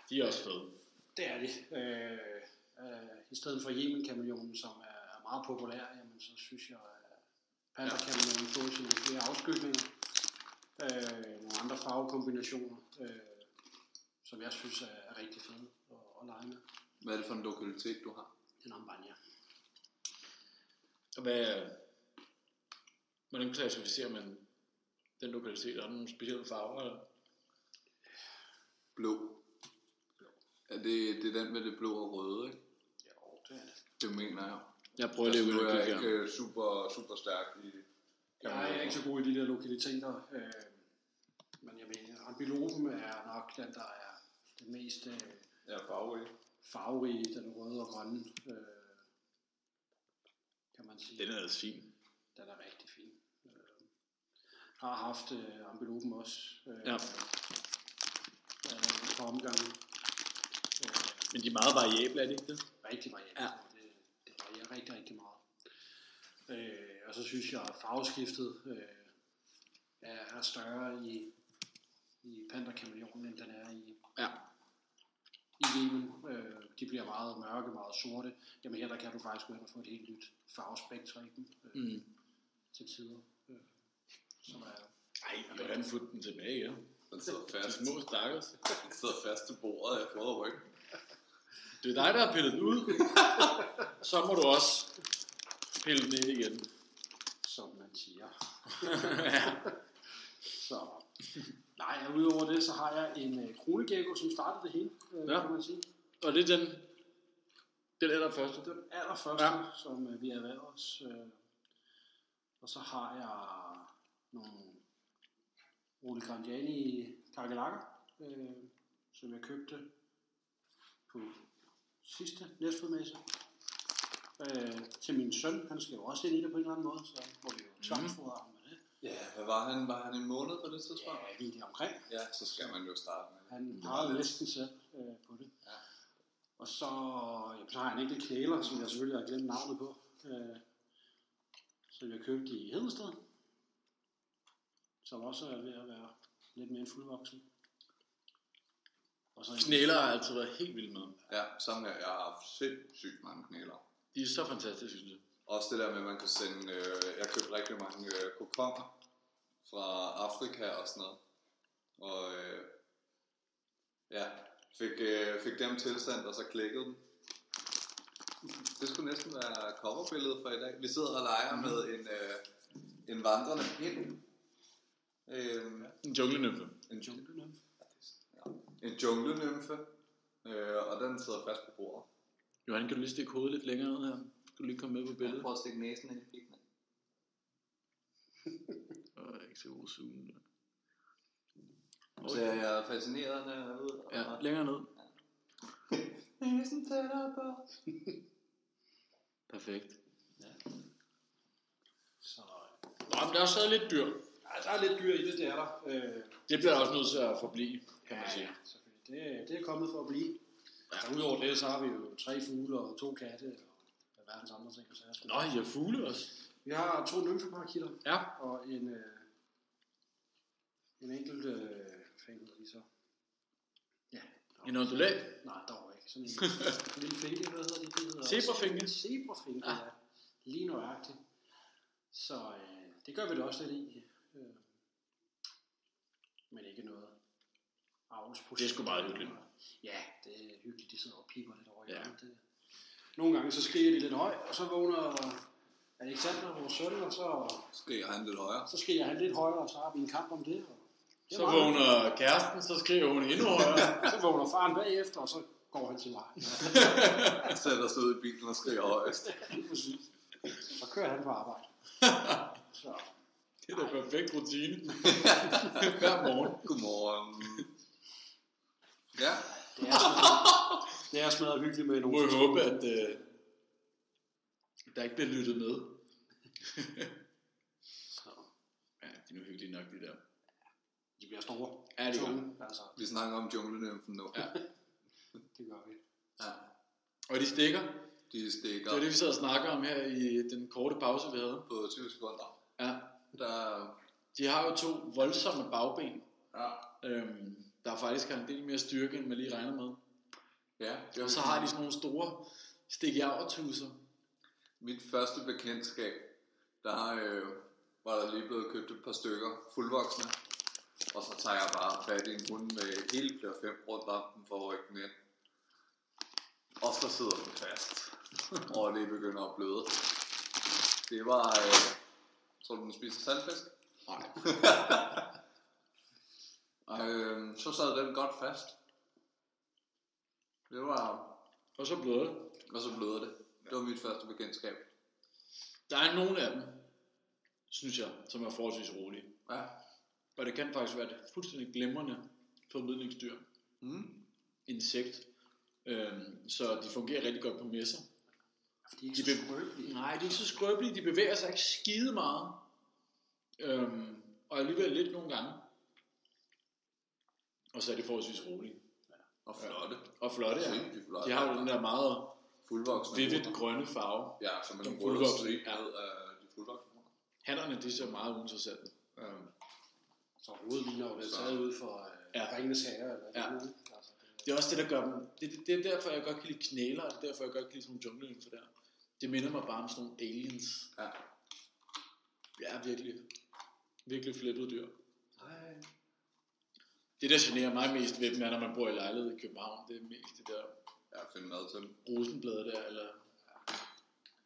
De er også fede. Det er de. Øh, øh, I stedet for Yemen-kameleonen, som er, er meget populær, jamen, så synes jeg, at panterkameleonen får sine flere afskygninger. Øh, nogle andre farvekombinationer, øh, som jeg synes er, er rigtig fede at, at lege med. Hvad er det for en lokalitet, du har? Den ambanja. Og hvad, hvordan klassificerer man den lokalitet? Er der nogle specielle farver? Eller? Blå. Ja, det, det er den med det blå og røde, ikke? Det er mener jeg. Jeg prøver lige Altså, at er ind og jeg kigge ikke her. øh, super, super stærk i Jeg er ikke så god i de der lokaliteter, øh, men jeg mener, ambilopen er nok den, der er det mest øh, Jeg er farverig. farverige, den røde og grønne, øh, kan man sige. Den er altså fin. Den er rigtig fin. Øh, har haft øh, ambilopen også. Øh, Ja. Øh, et par omgange. Øh, Men de er meget variable, er det ikke det? rigtig variabelt. Ja. Varierer rigtig, rigtig meget. Øh, og så synes jeg, at farveskiftet øh, er, er større i, i panterkameleonen, end den er i, Ja. i Yemen. Øh, de bliver meget mørke, meget sorte. Jamen her der kan du faktisk gå ind og få et helt nyt i dem øh, Mm. til tider. Øh, som er, Ej, jeg vil gerne få den tilbage, ja. Den sidder De fast. små stakkels. Den sidder fast til bordet. Jeg prøver at rykke. Det er dig, der har pillet den ud. Så må du også pille den ind igen. som man siger. så, nej, og udover det, så har jeg en øh, kronegecko, som startede det hele, øh, Ja. ja. kan man sige. Og det er den, Det er der første. Den allerførste, Ja. ja. som øh, vi erhverver os. Øh, og så har jeg nogle Rudi Grandiani kakelakker, øh, som jeg købte på sidste næstfodmesse. Øh, til min søn, han skal jo også ind i det på en eller anden måde, så må vi jo tvangsfodre ham med det. Ja, hvad var han? Var han en måned på det tidspunkt? Ja, lige det omkring. Ja, så skal man jo starte med. Han pegede næsten selv øh, på det. Ja. Og så, jamen, så har han ikke knæler, som jeg selvfølgelig har glemt navnet på. Øh, som jeg købte i Hedensted. Som også er ved at være lidt mere end fuldvoksen. Og så Knæler har jeg altid været helt vild med. Ja, sammen her. Jeg har haft sindssygt mange knæler. De er så fantastiske, synes jeg. Også det der med, at man kan sende... Øh, jeg købte rigtig mange øh, kokonger fra Afrika og sådan noget. Og øh, ja, fik, øh, fik dem tilsendt, og så klikkede dem. Det skulle næsten være coverbilledet for i dag. Vi sidder og leger med en, øh, en vandrende pind. Øh, En junglenymfe. en, Junglenymf. Ja, en junglenymfe. Øh, og den sidder fast på bordet. Johan, kan du lige stikke hovedet lidt længere ned her? Kan du lige komme med på billedet? Prøv at stikke næsen ind i pikken. Åh, ikke så god zoom. Ser jeg fascinerende ud? Ja, længere ned. [laughs] Næsen tættere på. Perfekt. Så, Nå, men der er stadig lidt dyr. Ja, der er lidt dyr i det, det er der. Øh, Det bliver også nødt til at forblive, kan man ja, sige. ja, selvfølgelig. Det, det er kommet for at blive. Ja. Så udover det, så har vi jo tre fugle og to katte og verdens andre ting. Så. Nå, I har fugle også. Vi har to nymfeparakitter Ja. og en, øh, en enkelt, øh, hedder de så? Ja. En ondulat. Nej, dog ikke. Sådan en en [laughs] lille finke, hvad hedder det? det hedder Zebrafinke. også- Zebrafinke, Ja. ja. Lige nøjagtigt. Så øh, det gør vi da også lidt i. Men ikke noget avlsprojekt. Det er sgu meget hyggeligt. Ja, det er hyggeligt. De sidder og piper lidt over i Ja. Det. Nogle gange så skriger de lidt højt, og så vågner Alexander, vores søn, og så, Skriger han lidt højere. så skriger han lidt højere, og så har vi en kamp om det. Og det Så vågner kæresten, så skriver hun endnu højere. [laughs] Så vågner faren bagefter, og så går han til mig. Han sætter sig ud i bilen og skriger højest. [laughs] Præcis. Så kører han på arbejde. [laughs] Så, Det er da perfekt rutine. [laughs] Hver morgen. Godmorgen. Ja, det er smadret, det er smadret hyggeligt med Nu nogle må jeg håbe, at øh, der ikke bliver lyttet med. Så, Ja, de er nu hyggelige nok, de der. de bliver store. Ja, det gør Altså, vi snakker om junglenymfen nu. Ja. [laughs] det gør vi. ja. Og de stikker. De stikker Det var det, vi sad og snakker om her i den korte pause, vi havde. på 20 sekunder. Ja. Der, De har jo to voldsomme bagben. ja. Øhm, der faktisk har en del mere styrke, end man lige regner med. Ja, det Og så har de sådan nogle store stikjavertusser. Mit første bekendtskab, der øh, var der lige blevet købt et par stykker fuldvoksne. Og så tager jeg bare fat i en hund med hele flere fem rundt om den for at rykke den ind. Og så sidder den fast. [laughs] og det begynder at bløde. Det var... Øh, tror du, den spiser saltfisk? Nej. [laughs] Øh, så sad den godt fast. Det var... Og så bløder det. Og så bløder det. Det var mit første bekendtskab. Der er nogle af dem, synes jeg, som er forholdsvis rolige. Ja. Og det kan faktisk være et fuldstændig glimrende formidlingsdyr. Mm. Insekt. Øhm, så de fungerer rigtig godt på messer. De er ikke De så be- skrøbelige. Nej, de er ikke så skrøbelige. De bevæger sig ikke skide meget. Øhm, og alligevel lidt nogle gange. Og så er de forholdsvis rolige. Og flotte. Og flotte, ja. Sindssygt flotte. De har jo den der meget fuldvoksne vivid grønne farve. Ja, som en rød stribe ja. ned af de fuldvoksne hunder. Hannerne, de ser meget uinteressante. Øhm, Så hovedet ligner jo Så- taget ud for øh, Ja. ja. Ringenes Herre. Eller Ja. ja. Altså, det, det er også det, der gør dem. Det, det, det er derfor, jeg godt kan lide knæler, og det er derfor, jeg godt kan lide sådan nogle jungleinfo der. Det minder mig bare om sådan nogle aliens. Ja. Ja, virkelig. Virkelig flippede dyr. Nej. Det, der generer mig mest ved dem, er, når man bor i lejlighed i København. Det er mest det der Jeg finder mad til dem. rosenblade der, eller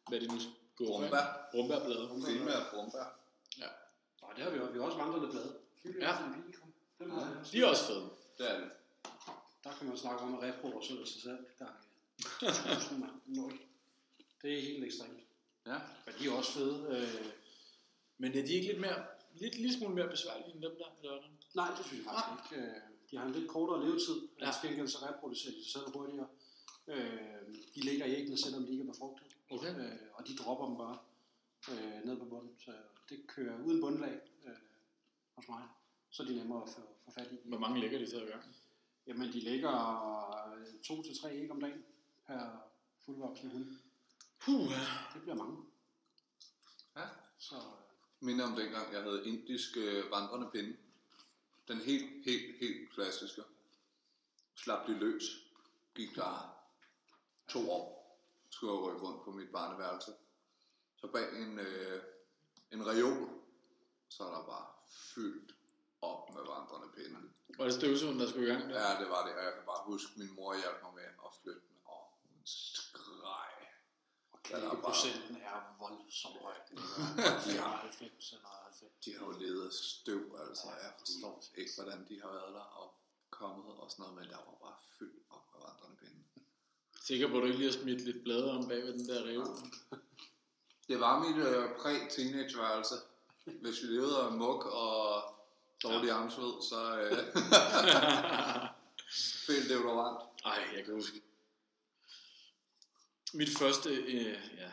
hvad det nu går for. Brumbær. Brumbærblade. Primært brumbær. Ja. Nej, det har vi også. Vi har også vandrende blade. Ja. ja. Dem også. De er også fede. Det er det. Der kan man snakke om at reproducere sig selv. Der, [laughs] Nul. Det er helt ekstremt. Ja. Men de er også fede. Øh, Men er de ikke lidt mere, lidt, lidt smule mere besværlige end dem der med dørene? nej, det synes jeg faktisk ikke. Øh, de har en lidt kortere levetid. Ja. Ja. Til gengæld så reproducerer de sig selv hurtigere. Øh, de ligger i æggene, selvom de ikke er befrugtet. Okay. Øh, og de dropper dem bare øh, ned på bunden. Så det kører uden bundlag øh, hos mig. Så er de nemmere at få, få fat i. Hvor mange lægger de så i gang? Jamen, de lægger øh, to til tre æg om dagen per fuldvoksen hund. Puh, Det bliver mange. Ja. Så øh, Minder om dengang, jeg havde indisk øh, vandrende pinde. Den helt, helt, helt klassiske. Slap det løs. Gik der to år. Skulle jeg rykke rundt på mit barneværelse. Så bag en, øh, en reol, så er der bare fyldt op med vandrende pinde. var det støvsugeren, der skulle i gang der? Ja, det var det, og jeg kan bare huske, at min mor hjalp mig med at flytte den, og hun skreg. Ja, der er bare, procenten er voldsomt høj. De har 90 eller 90. de har jo levet af støv, altså. Jeg forstår ikke, hvordan de har været der og kommet og sådan noget, men der var bare fyldt op med vandrende pinde. Sikker på, at du ikke lige har smidt lidt blade om bag ved den der rev? Det var mit øh, præ-teenageværelse. Hvis vi levede af muk og dårlig ja. armsved, så øh, [laughs] [laughs] fældt det var varmt. Ej, jeg kan huske. Mit første, øh, ja,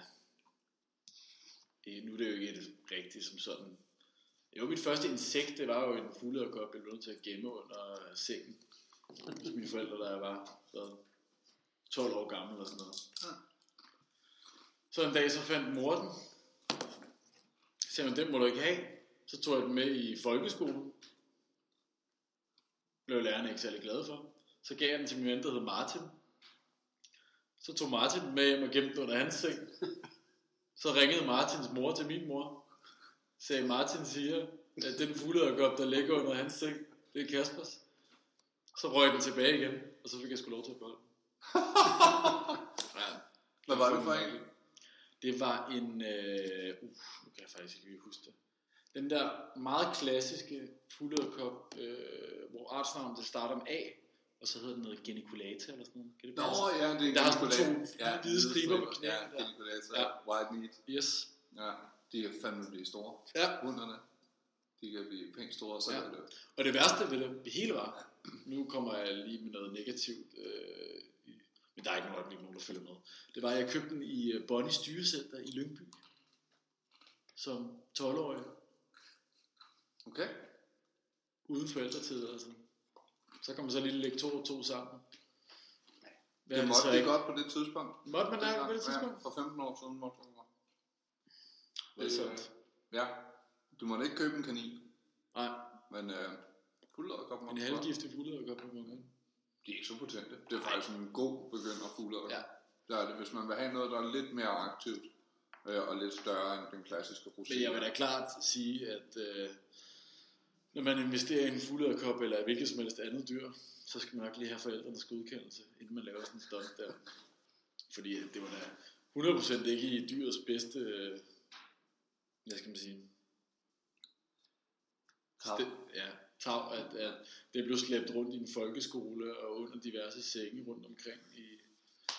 øh, nu er det jo ikke et rigtigt som sådan. Jo, mit første insekt, det var jo en fuglederkop, jeg blev nødt til at gemme under sengen. Hos mine forældre, da jeg var hvad, 12 år gammel eller sådan noget. Så en dag så fandt mor den. Så sagde hun, den må du ikke have. Så tog jeg den med i folkeskolen. Blev lærerne ikke særlig glade for. Så gav jeg den til min ven, der hed Martin. Så tog Martin med hjem og gemte den under hans seng. Så ringede Martins mor til min mor. Sagde, Martin siger, at den fuglederkop, der ligger under hans seng, det er Kaspers. Så røg den tilbage igen, og så fik jeg sgu lov til at beholde den. [laughs] ja, Hvad var det for en? det var en, øh, uh, nu kan jeg faktisk ikke lige huske det. Den der meget klassiske fuglederkop, øh, hvor artsnavnet starter med A, og så hedder den noget geniculata eller sådan noget. Kan det Nå, passe? ja, det er Der har sådan to hvide striber på knæene Ja, der. geniculata. Ja. White meat. Yes. Ja, de er fandme blive store. Ja. Hunderne. De kan blive pænt store, så Ja. ja. er det. Og det værste ved det hele var, nu kommer jeg lige med noget negativt, øh, men der er ikke nogen, ikke nogen, der følger med. Det var, at jeg købte den i øh, Bonnies Dyrecenter i Lyngby, som 12-årig, Okay. uden forældretid. Altså. Så kan man så lige lægge to og to sammen. Hvad Det er måtte så de ikke? godt på det tidspunkt. Måtte man Dengang. på det tidspunkt? Ja, for 15 år siden måtte man godt. Voldsomt. Ja, du måtte ikke købe en kanin, Nej, men øh, fuldederkop en halvgiftig fuglederkop på mange. De er ikke så potente. Det er faktisk en god begynder fuglederkop. Ja. Det er det, hvis man vil have noget, der er lidt mere aktivt øh, og lidt større end den klassiske rosin. Men jeg vil da klart sige, at øh, når man investerer i en fuglederkop eller hvilket som helst andet dyr, så skal man nok lige have forældrenes godkendelse, inden man laver sådan en stunt der. Fordi det var da 100% ikke i dyrets bedste, øh, hvad skal man sige, Tarv. Det, ja, tav, at, at det blev slæbt rundt i en folkeskole og under diverse senge rundt omkring i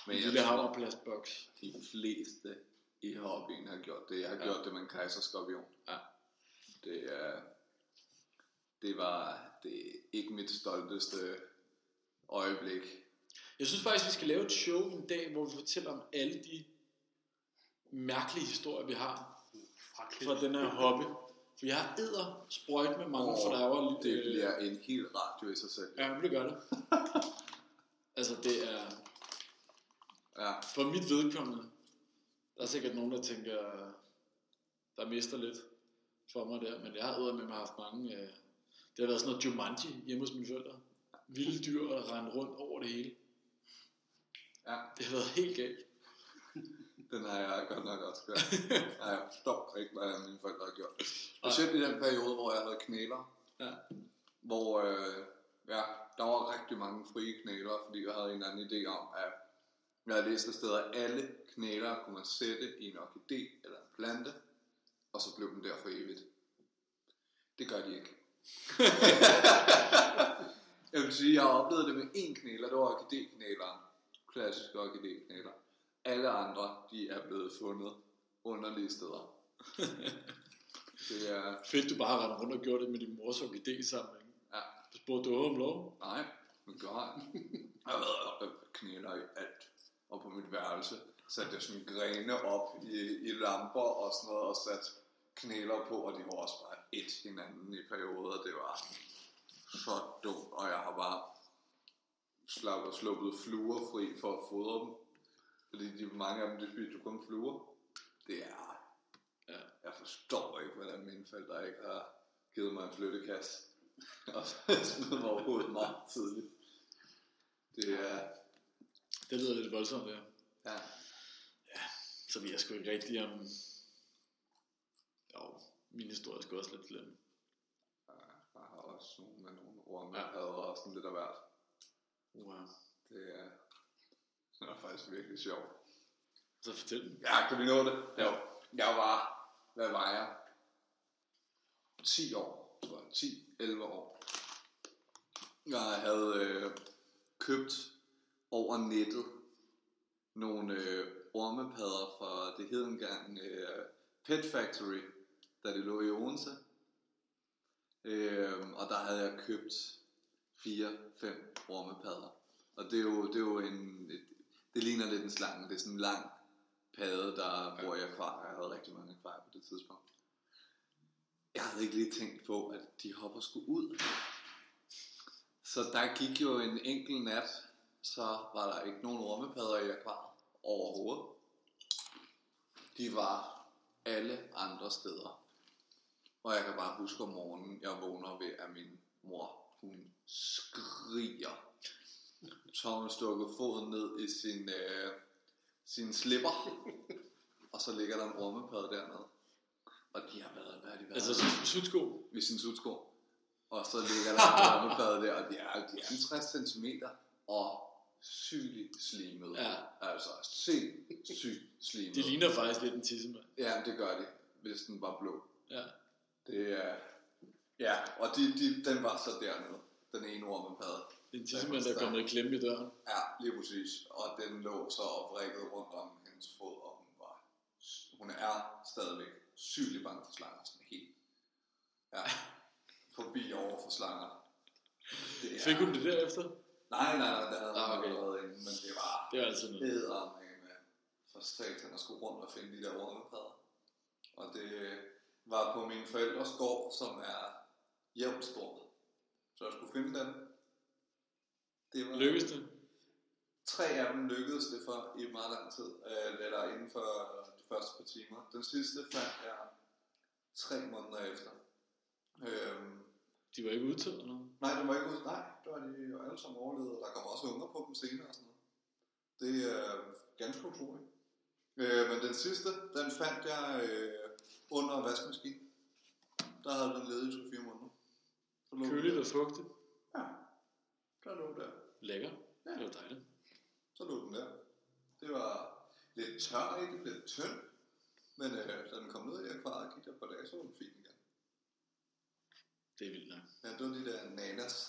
Men en lille tror, havrepladsboks. de fleste i hobbyen har gjort det. Jeg har Ja. gjort det med en kejserskorpion. Ja. Det er... Det var det er ikke mit stolteste øjeblik. Jeg synes faktisk, vi skal lave et show en dag, hvor vi fortæller om alle de mærkelige historier, vi har Fra den her hobby. For jeg har æder sprøjt med mange, for der var lidt... Det bliver en helt radio i sig selv. Ja, men det gør det. [laughs] altså, det er... Ja, For mit vedkommende, der er sikkert nogen, der tænker, der mister lidt for mig der, men jeg har æder med mig haft mange... Øh, det har været sådan noget Jumanji hjemme hos mine forældre. Vilde dyr, der rendte rundt over det hele. ja. Det har været helt galt. [laughs] Den har jeg godt nok også gjort. [laughs] ja, jeg forstår ikke, hvad mine forældre har gjort. Specielt i den periode, hvor jeg havde knæler. Ja. Hvor øh, ja, der var rigtig mange frie knæler, fordi jeg havde en eller anden idé om, at jeg havde læst et sted, at alle knæler kunne man sætte i en orkidé eller en plante, og så blev den der for evigt. Det gør de ikke. [laughs] jeg vil sige, jeg har oplevet det med én knæler, det var orkidéknæleren. klassiske orkidéknæler. Alle andre, de er blevet fundet underlige steder. [laughs] det er, Fedt, du bare har rundt og gjort det med din mors idésamling. ja, Du spurgte du om lov? nej, men gør jeg. [laughs] Jeg har været og knæler i alt. Og på mit værelse satte jeg sådan grene op i, i lamper og sådan noget, og satte knæler på, og de var også bare et hinanden i perioder. Det var så dumt, og jeg har bare slappet, sluppet fluer fri for at fodre dem. Fordi de, mange af dem, de spiser jo kun fluer. Det er... Ja. Jeg forstår ikke, hvordan mine forældre ikke har givet mig en flyttekasse. [laughs] og smidt mig overhovedet meget tidligt. Det er... Det lyder lidt voldsomt, ja. Ja. Så vi er sgu ikke rigtig om... Jo, min historie er sgu også lidt slem. Jeg har også nogle med nogle orme, Ja. ja. havde også sådan lidt af hvert. Wow. Det er, det er faktisk virkelig sjovt. Så fortæl den. Ja, kan vi nå det? Jo. Jeg var, hvad var jeg? 10 år, tror jeg. 10-11 år. Jeg havde øh, købt over nettet nogle øh, ormepadder fra, det hed engang øh, Pet Factory, da det lå i Odense. Øh, og der havde jeg købt 4-5 ormepadder. Og det er jo, det er jo en, et, det ligner lidt en slange. Det er sådan en lang padde, der bor i akvarier. Jeg havde rigtig mange akvarier på det tidspunkt. Jeg havde ikke lige tænkt på, at de hopper skulle ud. Så der gik jo en enkelt nat, så var der ikke nogen ormepadder i akvariet overhovedet. De var alle andre steder. Og jeg kan bare huske om morgenen, jeg vågner ved, at min mor, hun skriger. Så har hun stukket foden ned i sin, øh, sin slipper, og så ligger der en ormepadde dernede. Og de har været, hvad har de været? Altså, sudsko. ved sin sudsko. Og så ligger der en [laughs] ormepadde der, og de er, de er en 60 cm og sygt slimet. Ja. Altså sindssygt slimet. De ligner faktisk lidt en tissemand. Ja, det gør de, hvis den var blå. Ja. Det er... Ja, og de, de, den var så dernede, den ene ormepadde. Det er en tissemand, der er kommet i klemme i døren. Ja, lige præcis. Og den lå så oprikket rundt om hendes fod, og hun var... Hun er stadigvæk sygelig bange for slanger, sådan helt. Ja, forbi over for slanger. Det er, Fik hun det derefter? Nej, nej, nej, det havde Ah, okay. allerede inden, men det var Det er altid noget. bedre med for satan at skulle rundt og finde de der ormepadder. Og det var på min forældres gård, som er jævnt. Så jeg skulle finde dem. Det var Lykkes det? Tre af dem lykkedes det for i meget lang tid, øh, eller inden for de første par timer. Den sidste fandt jeg tre måneder efter. Øhm, De var ikke udtaget eller noget? nej, det var ikke ud. Nej, det var de alle sammen overlevet, der kommer også unger på dem senere og sådan noget. Det er ganske utroligt. Øh, men den sidste, den fandt jeg øh, under vaskemaskinen. Der havde den levet i 3-4 måneder. Så lå Køligt og fugtigt. Ja, der lå der. Lækker. Ja. Det var dejligt. Så lå den der. Det var lidt tør i det, lidt tynd. Men øh, da den kom ned i akvariet, gik der par dage, så var den fin igen. Det er vildt nok. Ja, det var de der nanas.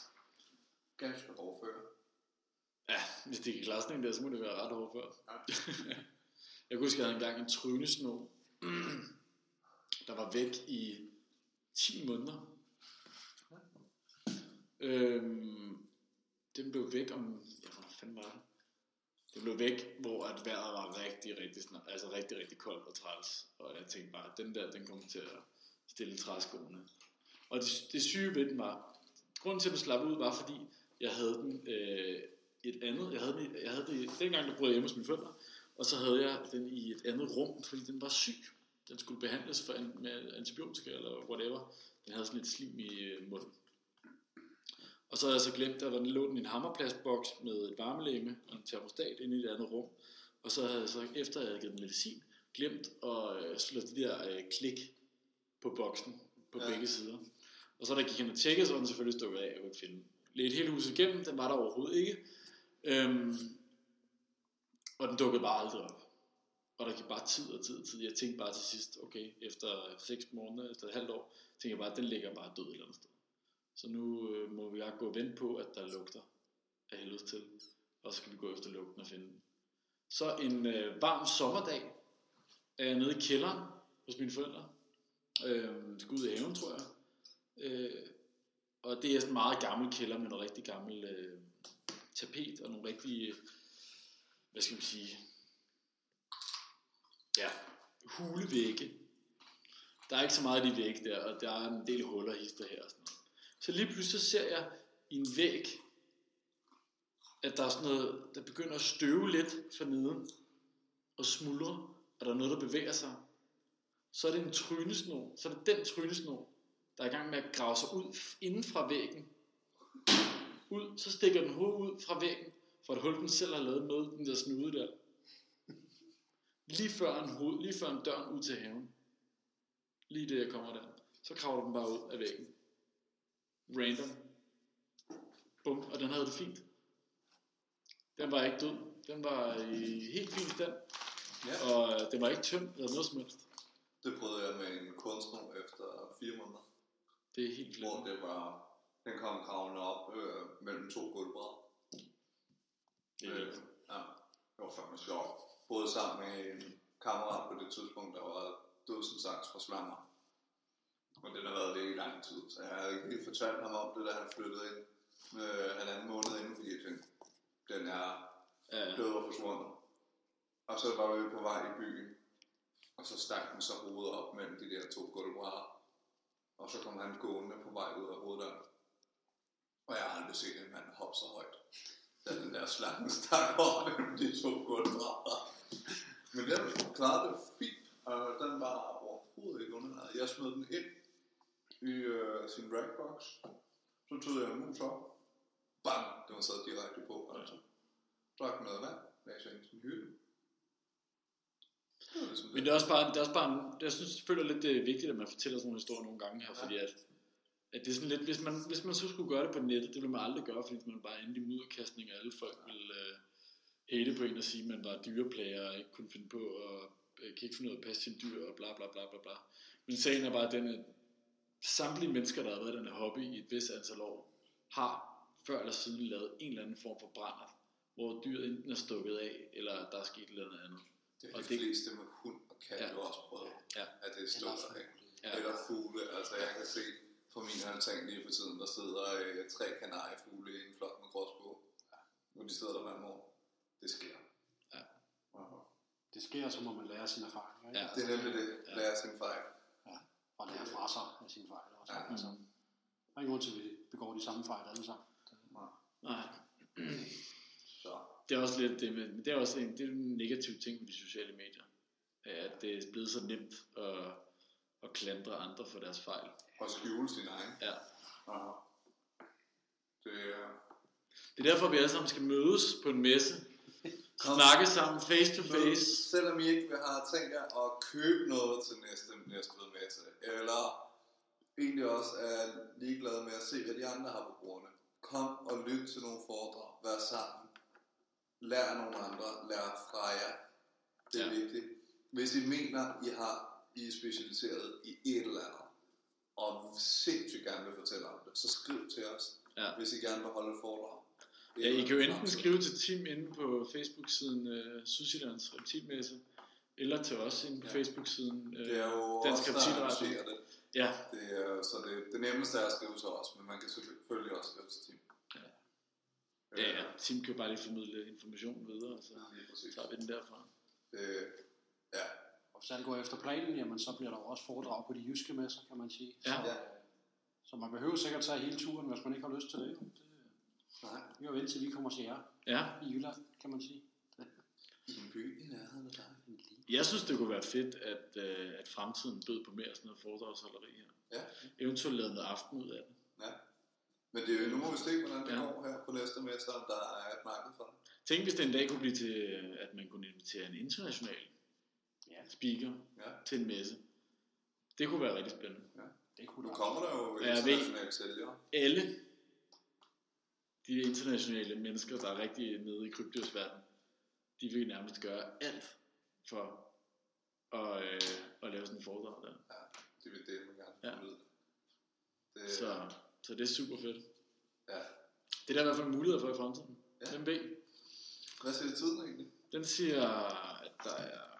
Ganske overfører. Ja, hvis det kan klare sådan en der, så må det være ret hårdt før. Ja. [laughs] jeg kunne huske, jeg havde engang en trynesno, [clears throat] der var væk i 10 måneder. Øhm, den blev væk om, ja, hvor fanden var det? Den blev væk, hvor at vejret var rigtig, rigtig, snart, altså rigtig, rigtig koldt og træls. Og jeg tænkte bare, at den der, den kommer til at stille træskoene. Og det, det syge ved den var, grunden til at den slap ud, var fordi, jeg havde den øh, et andet, jeg havde den, jeg havde den, dengang der boede jeg hjemme hos mine forældre, og så havde jeg den i et andet rum, fordi den var syg. Den skulle behandles for, an- med antibiotika eller whatever. Den havde sådan lidt slim i øh, munden. Og så havde jeg så glemt, der var den lå den i en hammerplastboks med et varmelæme og en termostat inde i et andet rum. Og så havde jeg så, efter jeg havde givet den medicin, glemt at øh, slå de der øh, klik på boksen på Ja. begge sider. Og så da jeg gik hen og tjekkede, så var den selvfølgelig stukket af, jeg kunne ikke finde den. Hele huset igennem, den var der overhovedet ikke. Øhm, og den dukkede bare aldrig op. Og der gik bare tid og tid og tid. Jeg tænkte bare til sidst, okay, efter 6 måneder, efter et halvt år, tænkte jeg bare, at den ligger bare død et eller andet sted. Så nu øh, må vi bare gå og vente på, at der lugter af helvede til. og så skal vi gå efter lugten og finde den. Så en øh, varm sommerdag er jeg nede i kælderen hos mine forældre. Øh, skal ud i haven, tror jeg. Øh, og det er sådan en meget gammel kælder med noget rigtig gammel øh, tapet og nogle rigtig, hvad skal vi sige, ja, hulevægge. Der er ikke så meget af de vægge der, og der er en del huller hister her og sådan noget. Så lige pludselig så ser jeg i en væg, at der er sådan noget, der begynder at støve lidt for neden og smuldre, og der er noget, der bevæger sig. Så er det en trynesnor, så er det den trynesnor, der er i gang med at grave sig ud inden fra væggen. Ud, så stikker den hovedet ud fra væggen, for et hul, den selv har lavet med den der snude der. Lige før en hoved, lige før en døren ud til haven. Lige det jeg kommer der. Så kravler den bare ud af væggen. Random. Bum, og den havde det fint. Den var ikke død. Den var i helt fin stand. Ja. Og øh, den var ikke tømt eller noget som helst. Det prøvede jeg med en kunstner efter fire måneder. Det er helt Hvor klart. det var, den kom kravlende op øh, mellem to gulvbrædder. Det er Øh, ja, det var fandme sjovt. Både sammen med en kammerat på det tidspunkt, der var dødsens angst for slanger. Men den har været det i lang tid, så jeg har ikke helt fortalt ham om det, da han flyttede ind øh, halvanden måned inden, fordi jeg tænkte, den er Ja, død og forsvundet. Og så var vi på vej i byen, og så stak den så hovedet op mellem de der to gulvbrædder. Og så kom han gående på vej ud af hoveddøren. Og jeg har aldrig set en mand hoppe så højt, den der slange stak op mellem de to gulvbrædder. Men den klarede det fint, og den var overhovedet ikke undernæret. Jeg smed den ind i øh, sin rackbox. Så tog jeg en mus op. Bang! Den var sad direkte på. Altså. Drak noget vand. Lagde sig ind i sin hylde. Det ligesom Men det er også bare, det er også bare en, jeg synes selvfølgelig lidt, det er vigtigt, at man fortæller sådan nogle historier nogle gange her, fordi at, at det er sådan lidt, hvis man, hvis man så skulle gøre det på nettet, det vil man aldrig gøre, fordi man bare endelig mudderkastning, og alle folk vil uh, hate på en og sige, at man var dyreplager og ikke kunne finde på, og uh, kan ikke finde ud af at passe sine dyr, og bla bla bla bla bla. Men sagen er bare den, at samtlige mennesker, der har været i den her hobby i et vist antal år, har før eller siden lavet en eller anden form for brænder, hvor dyret enten er stukket af, eller der er sket et eller andet andet. Det er Og de det- fleste med hund og kat Ja. jo også prøvet, Ja. at det er stået af. Ja. Eller fugle, altså jeg kan se på min altan lige for tiden, der sidder øh, tre kanariefugle i en flok med gråsbog. Ja. Og de sidder der hver morgen. Det sker. Ja. Aha. Det sker, så må man lære sine erfaringer. Ikke? Ja. Det er nemlig det. Ja. Lære sin fejl. Og lære fra sig af sine fejl. Også. Ja. Altså, der er ingen grund til, at vi begår de samme fejl alle sammen. Nej, Så. det er også lidt det, med, men det er også en, det er en negativ ting med de sociale medier. At det er blevet så nemt at, at klandre andre for deres fejl. Og skjule sin egen. Ja. Aha. Det er... Det er derfor, vi alle sammen skal mødes på en messe. Snakke sammen face to face. Selvom I ikke har tænkt jer at købe noget til næste næste messe, eller egentlig også er ligeglade med at se, hvad de andre har på bordene. Kom og lyt til nogle foredrag. Vær sammen. Lær nogle andre. Lær fra jer. Det er ja. vigtigt. Hvis I mener, I har I er specialiseret i et eller andet, og sindssygt gerne vil fortælle om det, så skriv til os, Ja. hvis I gerne vil holde et foredrag. Ja, I kan jo enten skrive til Tim inde på Facebook-siden uh, Sydsjællands Reptilmesse, eller til os inde på Ja. Facebook-siden. Uh, Det er jo Dansk Reptilradio. det. Ja, Det er, så det, det nemmeste er at skrive til os, men man kan selvfølgelig også skrive til Tim. Ja. ja, ja. Tim kan jo bare lige formidle information videre, så præcis. tager vi den derfra. Øh, ja, hvis alt går efter planen, jamen, så bliver der jo også foredrag på de jyske messer, kan man sige. Ja. Så, Ja. øh, så man behøver sikkert tage hele turen, hvis man ikke har lyst til det. det nej. vi jo vente til vi kommer til jer Ja, i Jylland, kan man sige. I en by i nærheden af dig. Jeg synes, det kunne være fedt, at, uh, at fremtiden bød på mere sådan noget foredragsholderi her. Ja, Eventuelt lave noget aften ud af det. ja. Men det er jo, nu må vi se, hvordan det Ja. går her på næste mester, om der er et marked for det. Tænk, hvis det en dag kunne blive til, at man kunne invitere en international speaker Ja. til en messe. Det kunne være rigtig spændende. det kunne Nu du kommer der jo Ja, ved- internationale sælgere. Alle de internationale mennesker, der er rigtig nede i kryptosverdenen, de vil nærmest gøre alt for at, øh, at lave sådan en foredrag der. Ja, de vil dele med gerne Ja. formidle. Det, Så, så det er super fedt. ja. Det er der i hvert fald muligheder for i fremtiden. Ja. Hvem ved? Hvad siger tiden egentlig? Den siger, at der er...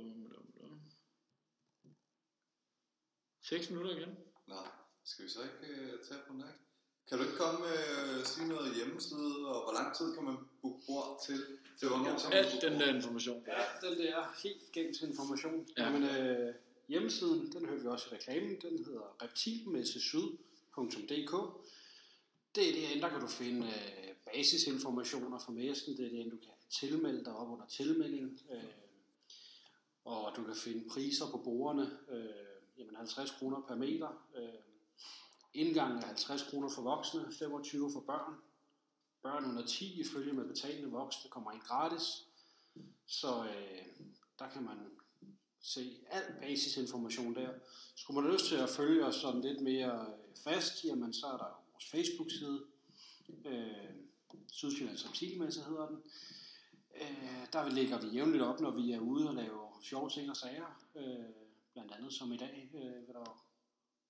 Bum, bum, bum. 6 minutter igen. Nej, skal vi så ikke øh, tage på her? Kan du ikke komme med øh, sige noget hjemmeside, og hvor lang tid kan man booke bord til? Til hvornår man Alt den der information. Ja, den der helt gængs information. Ja. Ja. Jamen, øh, hjemmesiden, den hører vi også i reklamen, den hedder reptilmessesyd.dk. Det er derinde, der kan du finde øh, basisinformationer fra messen, det er derinde, du kan tilmelde dig op under tilmelding, øh, og du kan finde priser på bordene, øh, jamen 50 kroner per meter, øh, indgangen er 50 kroner for voksne, 25 for børn, børn under 10 ifølge med betalende voksne kommer ind gratis, så øh, der kan man se al basisinformation der. Skulle man have lyst til at følge os sådan lidt mere øh, fast, jamen så er der jo vores Facebook-side, øh, Sydsjællands Reptilmesse hedder den. Øh, der ligger vi jævnligt op, når vi er ude og lave sjove ting og sager. Øh, blandt andet som i dag øh, vil der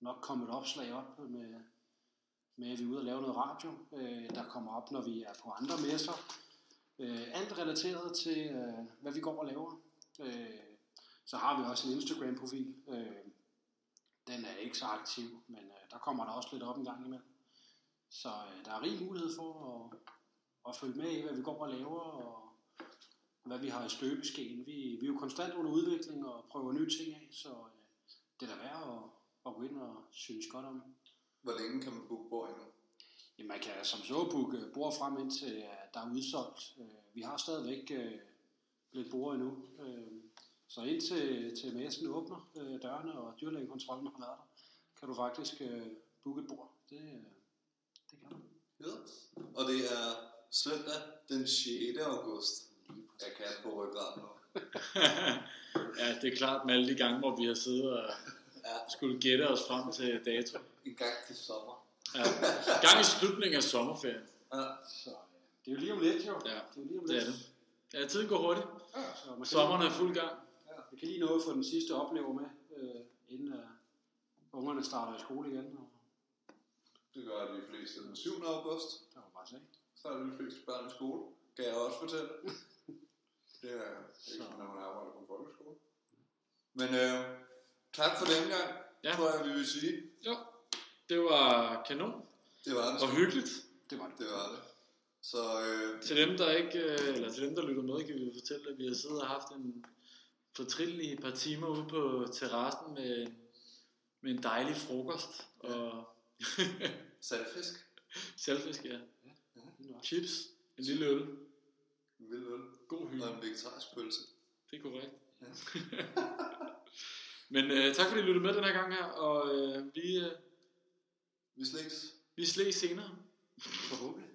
nok komme et opslag op med, med at vi er ude og lave noget radio. Øh, der kommer op, når vi er på andre messer. Øh, alt relateret til, øh, hvad vi går og laver. Øh, så har vi også en Instagram-profil. Øh, den er ikke så aktiv, men øh, der kommer der også lidt op en gang imellem. Så øh, der er rig mulighed for at, at følge med i, hvad vi går og laver, og hvad vi har i støbeskeen. Vi, vi er jo konstant under udvikling og prøver nye ting af, så øh, det er da værd at, at gå ind og synes godt om. Hvor længe kan man booke bord endnu? Jamen, man kan som så booke bord frem indtil at der er udsolgt. Øh, Vi har stadigvæk øh, lidt bord endnu. Øh, Så indtil til messen åbner øh, dørene, og dyrlægekontrollen har været der, kan du faktisk øh, booke et bord. Det, øh, det kan du. Yes. Og det er søndag den 6. august. Jeg kan på ryggraden nu. [laughs] ja, det er klart med alle de gange, hvor vi har siddet og skulle gætte os frem til dato. En gang til sommer. Ja. Gang i slutningen af sommerferien. Ja. Så det er jo lige om lidt, jo. Ja, det er jo lige om det lidt. er det. Ja, tiden går hurtigt. Ja, så man Sommeren er fuld gang. Ja, vi kan lige nå at få den sidste oplever med, øh, inden uh, ungerne starter i skole igen. Og Det gør de fleste den 7. august. der var bare se. Så er de fleste børn i skole. Kan jeg også fortælle. [laughs] Det er ikke, når man arbejder på en folkeskole. Men øh, tak for den gang, Ja. ja. tror jeg, vi vil sige. Jo, det var kanon Det var det. og hyggeligt. Det var det. Det var det. Så øh, Til dem, der ikke, øh, eller til dem, der lytter med, kan vi fortælle, at vi har siddet og haft en fortrinlig par timer ude på terrassen med, med en dejlig frokost og saltfisk. [laughs] saltfisk, ja. Det var- Chips, en lille øl, En vild øl. god hygge. Og en vegetarisk pølse. Det er korrekt. Ja. [laughs] Men øh, tak fordi I lyttede med den her gang her, og øh, vi, øh, Vi slæs. vi ses senere. Forhåbentlig.